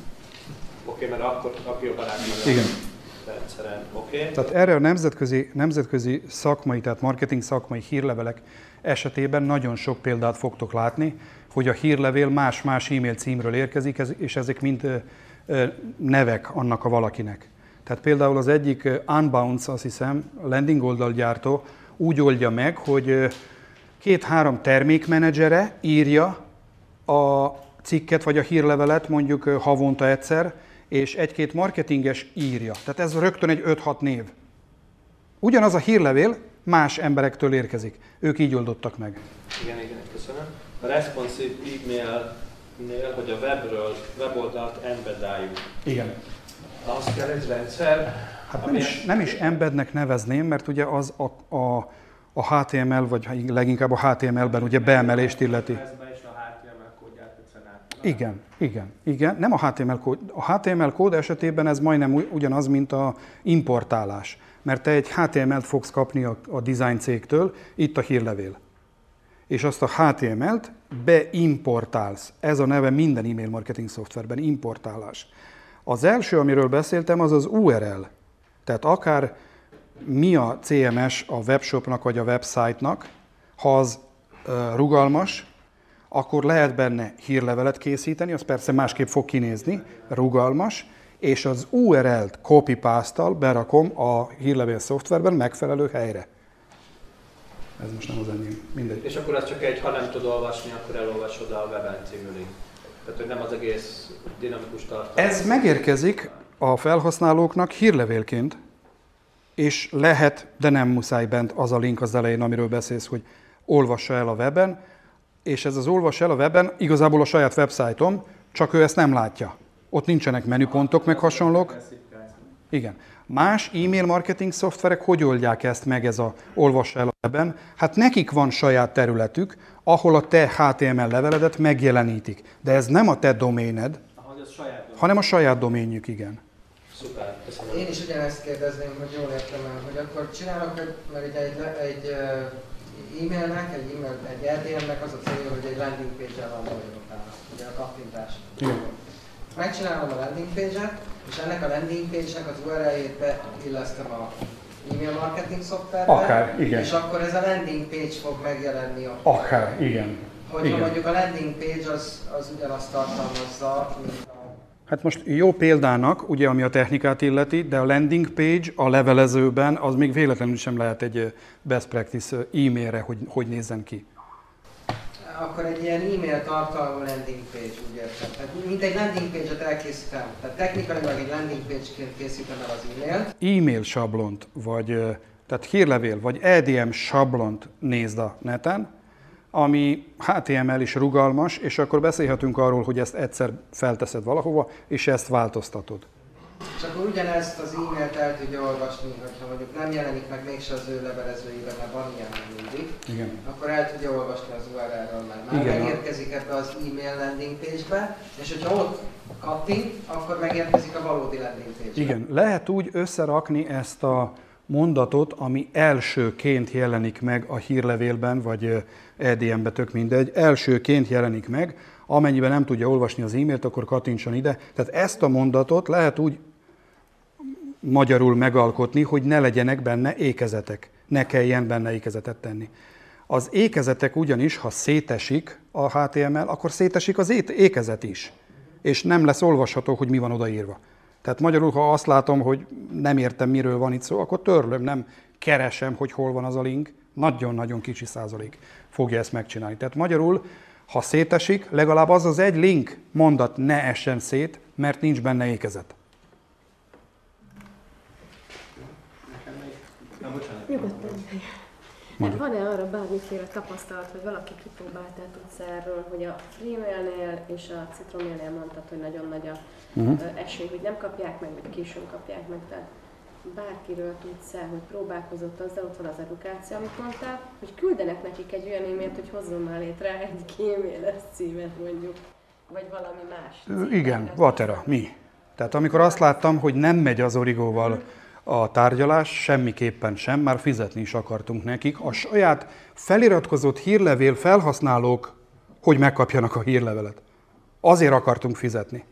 Oké, okay, mert akkor a jobban Igen. Rendszeren. Okay. Tehát erre a nemzetközi, nemzetközi szakmai, tehát marketing szakmai hírlevelek esetében nagyon sok példát fogtok látni, hogy a hírlevél más-más e-mail címről érkezik, és ezek mind nevek annak a valakinek. Tehát például az egyik Unbounce, azt hiszem, landing oldalgyártó úgy oldja meg, hogy két-három termékmenedzsere írja a cikket vagy a hírlevelet mondjuk havonta egyszer, és egy-két marketinges írja. Tehát ez rögtön egy 5-6 név. Ugyanaz a hírlevél, más emberektől érkezik. Ők így oldottak meg. Igen, igen, köszönöm. A responsive e-mailnél, hogy a webről, weboldalt embedáljuk. Igen. Az kell egy rendszer. Hát nem is, nem is embednek nevezném, mert ugye az a, a, a HTML, vagy leginkább a HTML-ben ugye beemelést illeti. Igen, igen, igen. Nem a HTML kód. A HTML kód esetében ez majdnem ugyanaz, mint a importálás mert te egy HTML-t fogsz kapni a, a design cégtől, itt a hírlevél. És azt a HTML-t beimportálsz. Ez a neve minden e-mail marketing szoftverben, importálás. Az első, amiről beszéltem, az az URL. Tehát akár mi a CMS a webshopnak vagy a website-nak, ha az rugalmas, akkor lehet benne hírlevelet készíteni, az persze másképp fog kinézni, rugalmas, és az URL-t copy paste berakom a hírlevél szoftverben megfelelő helyre. Ez most nem az enyém, mindegy. És akkor ez csak egy, ha nem tud olvasni, akkor elolvasod a weben című link. Tehát, hogy nem az egész dinamikus tartalom. Ez megérkezik a felhasználóknak hírlevélként, és lehet, de nem muszáj bent az a link az elején, amiről beszélsz, hogy olvassa el a weben, és ez az olvassa el a weben igazából a saját websájtom, csak ő ezt nem látja. Ott nincsenek menüpontok, meg hasonlók. Igen. Más e-mail marketing szoftverek hogy oldják ezt meg ez a olvassa el a webben? Hát nekik van saját területük, ahol a te HTML leveledet megjelenítik. De ez nem a te doméned, hanem a saját doménjük, igen. Szuper, köszönöm. Én is ugyanezt kérdezném, hogy jól értem el, hogy akkor csinálok, mert ugye egy, egy e-mailnek, egy, e-mail, egy RTM-nek az a célja, hogy egy landing page-el van ugye a kattintás. Igen megcsinálom a landing page-et, és ennek a landing page-nek az URL-jét beillesztem a e-mail marketing szoftverbe, Akár, igen. és akkor ez a landing page fog megjelenni a Akár, igen. Hogyha igen. mondjuk a landing page az, az ugyanazt tartalmazza, mint Hát most jó példának, ugye ami a technikát illeti, de a landing page a levelezőben az még véletlenül sem lehet egy best practice e-mailre, hogy hogy nézzen ki akkor egy ilyen e-mail tartalmú landing page, úgy értem. Tehát mint egy landing page-et elkészítem. Tehát technikailag egy landing page-ként készítem el az e-mailt. E-mail sablont, vagy tehát hírlevél vagy EDM sablont nézd a neten, ami HTML is rugalmas, és akkor beszélhetünk arról, hogy ezt egyszer felteszed valahova, és ezt változtatod. És akkor ugyanezt az e-mailt el tudja olvasni, hogyha mondjuk nem jelenik meg mégse az ő levelezőiben, mert van ilyen mindig, Igen. akkor el tudja olvasni az URL-ről már. Már Igen. megérkezik ebbe az e-mail landing page-be, és hogyha ott kattint, akkor megérkezik a valódi landing page-be. Igen, lehet úgy összerakni ezt a mondatot, ami elsőként jelenik meg a hírlevélben, vagy EDM-be, tök mindegy, elsőként jelenik meg, amennyiben nem tudja olvasni az e-mailt, akkor kattintson ide. Tehát ezt a mondatot lehet úgy magyarul megalkotni, hogy ne legyenek benne ékezetek, ne kelljen benne ékezetet tenni. Az ékezetek ugyanis, ha szétesik a HTML, akkor szétesik az ékezet is, és nem lesz olvasható, hogy mi van odaírva. Tehát magyarul, ha azt látom, hogy nem értem, miről van itt szó, akkor törlöm, nem keresem, hogy hol van az a link. Nagyon-nagyon kicsi százalék fogja ezt megcsinálni. Tehát magyarul, ha szétesik, legalább az az egy link mondat ne essen szét, mert nincs benne ékezet. Nyugodtan. Hát van-e arra bármiféle tapasztalat, hogy valaki kipróbáltál tudsz erről, hogy a Freemailnél és a Citromélnél mondtad, hogy nagyon nagy a Uh-huh. esély, hogy nem kapják meg, vagy későn kapják meg. Tehát bárkiről tudsz el, hogy próbálkozott azzal, ott van az edukáció, amit mondtál, hogy küldenek nekik egy olyan e-mailt, hogy hozzon már létre egy gmail címet mondjuk, vagy valami más. Címet. Igen, Vatera, mi? Tehát amikor azt láttam, hogy nem megy az origóval a tárgyalás, semmiképpen sem, már fizetni is akartunk nekik. A saját feliratkozott hírlevél felhasználók, hogy megkapjanak a hírlevelet. Azért akartunk fizetni.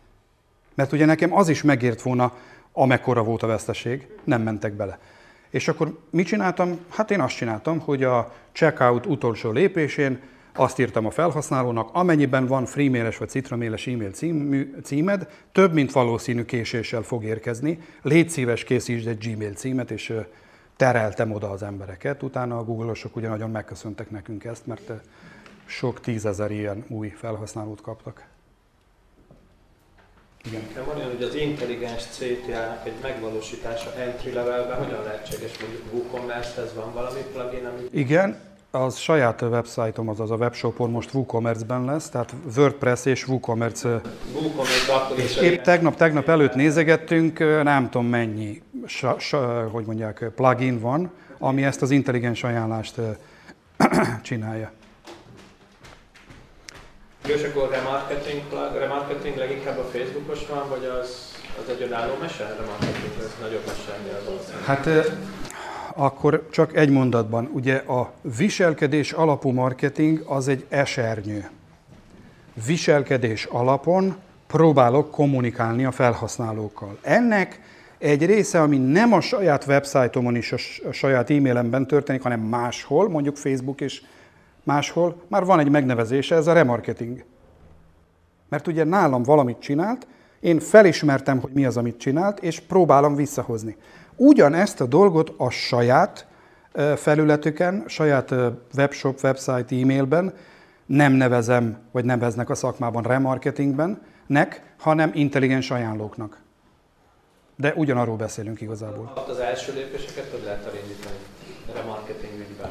Mert ugye nekem az is megért volna, amekkora volt a veszteség, nem mentek bele. És akkor mit csináltam? Hát én azt csináltam, hogy a checkout utolsó lépésén azt írtam a felhasználónak, amennyiben van freemailes vagy citromailes e-mail című, címed, több mint valószínű késéssel fog érkezni. Légy szíves, készítsd egy Gmail címet, és tereltem oda az embereket. Utána a Google-osok ugye nagyon megköszöntek nekünk ezt, mert sok tízezer ilyen új felhasználót kaptak. Igen. De van olyan, hogy az intelligens CTA-nak egy megvalósítása entry levelben hogyan lehetséges, mondjuk WooCommerce-hez van valami plugin, ami Igen, az saját websájtom, azaz a webshopon most WooCommerce-ben lesz, tehát WordPress és WooCommerce. WooCommerce akkor is Épp tegnap, tegnap előtt nézegettünk, nem tudom mennyi, sa, sa, hogy mondják, plugin van, ami ezt az intelligens ajánlást csinálja. És akkor remarketing, remarketing leginkább a Facebookos van, vagy az, az egy önálló mese? Remarketing, ez nagyobb mese. Hát akkor csak egy mondatban, ugye a viselkedés alapú marketing az egy esernyő. Viselkedés alapon próbálok kommunikálni a felhasználókkal. Ennek egy része, ami nem a saját websájtomon és a s- a saját e-mailemben történik, hanem máshol, mondjuk Facebook és máshol, már van egy megnevezése, ez a remarketing. Mert ugye nálam valamit csinált, én felismertem, hogy mi az, amit csinált, és próbálom visszahozni. Ugyanezt a dolgot a saját felületüken, saját webshop, website, e-mailben nem nevezem, vagy neveznek a szakmában remarketingben, nek, hanem intelligens ajánlóknak. De ugyanarról beszélünk igazából. Az első lépéseket hogy lehet elindítani remarketing ügyben?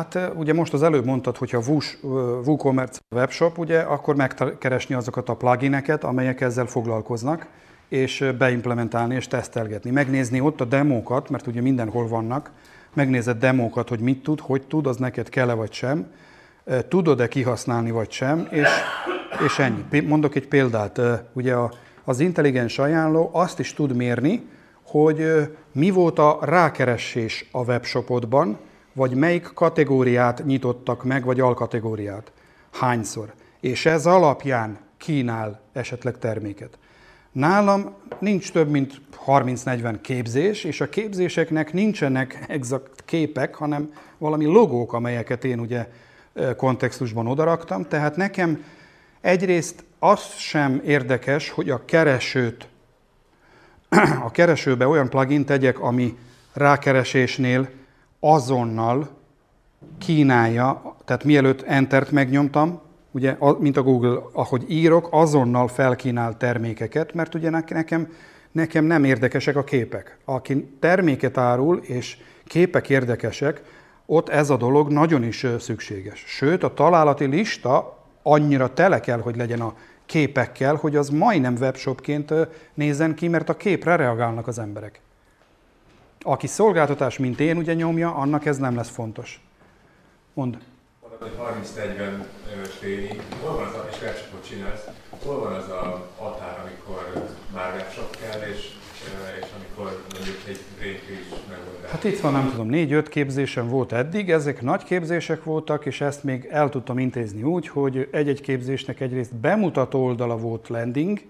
Hát ugye most az előbb mondtad, hogyha Wus- ö, WooCommerce webshop, ugye, akkor megkeresni azokat a plugineket, amelyek ezzel foglalkoznak, és beimplementálni és tesztelgetni. Megnézni ott a demókat, mert ugye mindenhol vannak, megnézed demókat, hogy mit tud, hogy tud, az neked kell-e vagy sem, tudod-e kihasználni vagy sem, és, és ennyi. Mondok egy példát, ugye a, az intelligens ajánló azt is tud mérni, hogy mi volt a rákeresés a webshopodban, vagy melyik kategóriát nyitottak meg, vagy alkategóriát. Hányszor. És ez alapján kínál esetleg terméket. Nálam nincs több mint 30-40 képzés, és a képzéseknek nincsenek exakt képek, hanem valami logók, amelyeket én ugye kontextusban odaraktam. Tehát nekem egyrészt az sem érdekes, hogy a keresőt a keresőbe olyan plugin tegyek, ami rákeresésnél azonnal kínálja, tehát mielőtt Entert megnyomtam, ugye, mint a Google, ahogy írok, azonnal felkínál termékeket, mert ugye nek- nekem, nekem nem érdekesek a képek. Aki terméket árul, és képek érdekesek, ott ez a dolog nagyon is szükséges. Sőt, a találati lista annyira tele kell, hogy legyen a képekkel, hogy az majdnem webshopként nézzen ki, mert a képre reagálnak az emberek. Aki szolgáltatás, mint én ugye nyomja, annak ez nem lesz fontos. Mond. Mondod, hogy 30-40 tréning, hol van az a, és webshopot csinálsz, hol van az a határ, amikor már webshop kell, és, és amikor mondjuk egy régi is megoldás? Hát itt van, nem tudom, négy-öt képzésem volt eddig, ezek nagy képzések voltak, és ezt még el tudtam intézni úgy, hogy egy-egy képzésnek egyrészt bemutató oldala volt landing,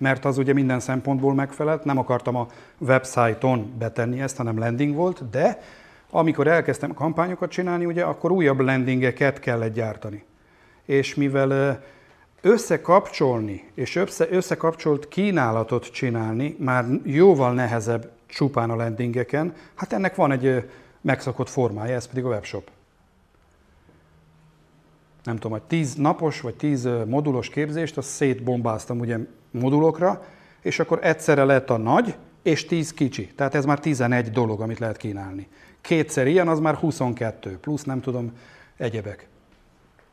mert az ugye minden szempontból megfelelt, nem akartam a websájton betenni ezt, hanem landing volt, de amikor elkezdtem kampányokat csinálni, ugye akkor újabb landingeket kellett gyártani. És mivel összekapcsolni és össze, összekapcsolt kínálatot csinálni már jóval nehezebb csupán a landingeken, hát ennek van egy megszokott formája, ez pedig a webshop. Nem tudom, hogy 10 napos vagy 10 ö, modulos képzést, azt szétbombáztam ugye modulokra, és akkor egyszerre lett a nagy és 10 kicsi. Tehát ez már 11 dolog, amit lehet kínálni. Kétszer ilyen, az már 22, plusz nem tudom, egyebek.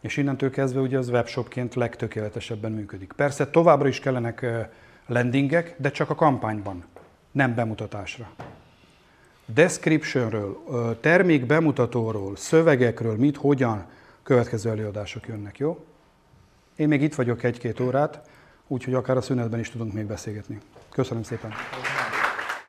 És innentől kezdve ugye az webshopként legtökéletesebben működik. Persze továbbra is kellenek landingek, de csak a kampányban, nem bemutatásra. Descriptionről, termék bemutatóról, szövegekről, mit, hogyan, következő előadások jönnek, jó? Én még itt vagyok egy-két órát, úgyhogy akár a szünetben is tudunk még beszélgetni. Köszönöm szépen!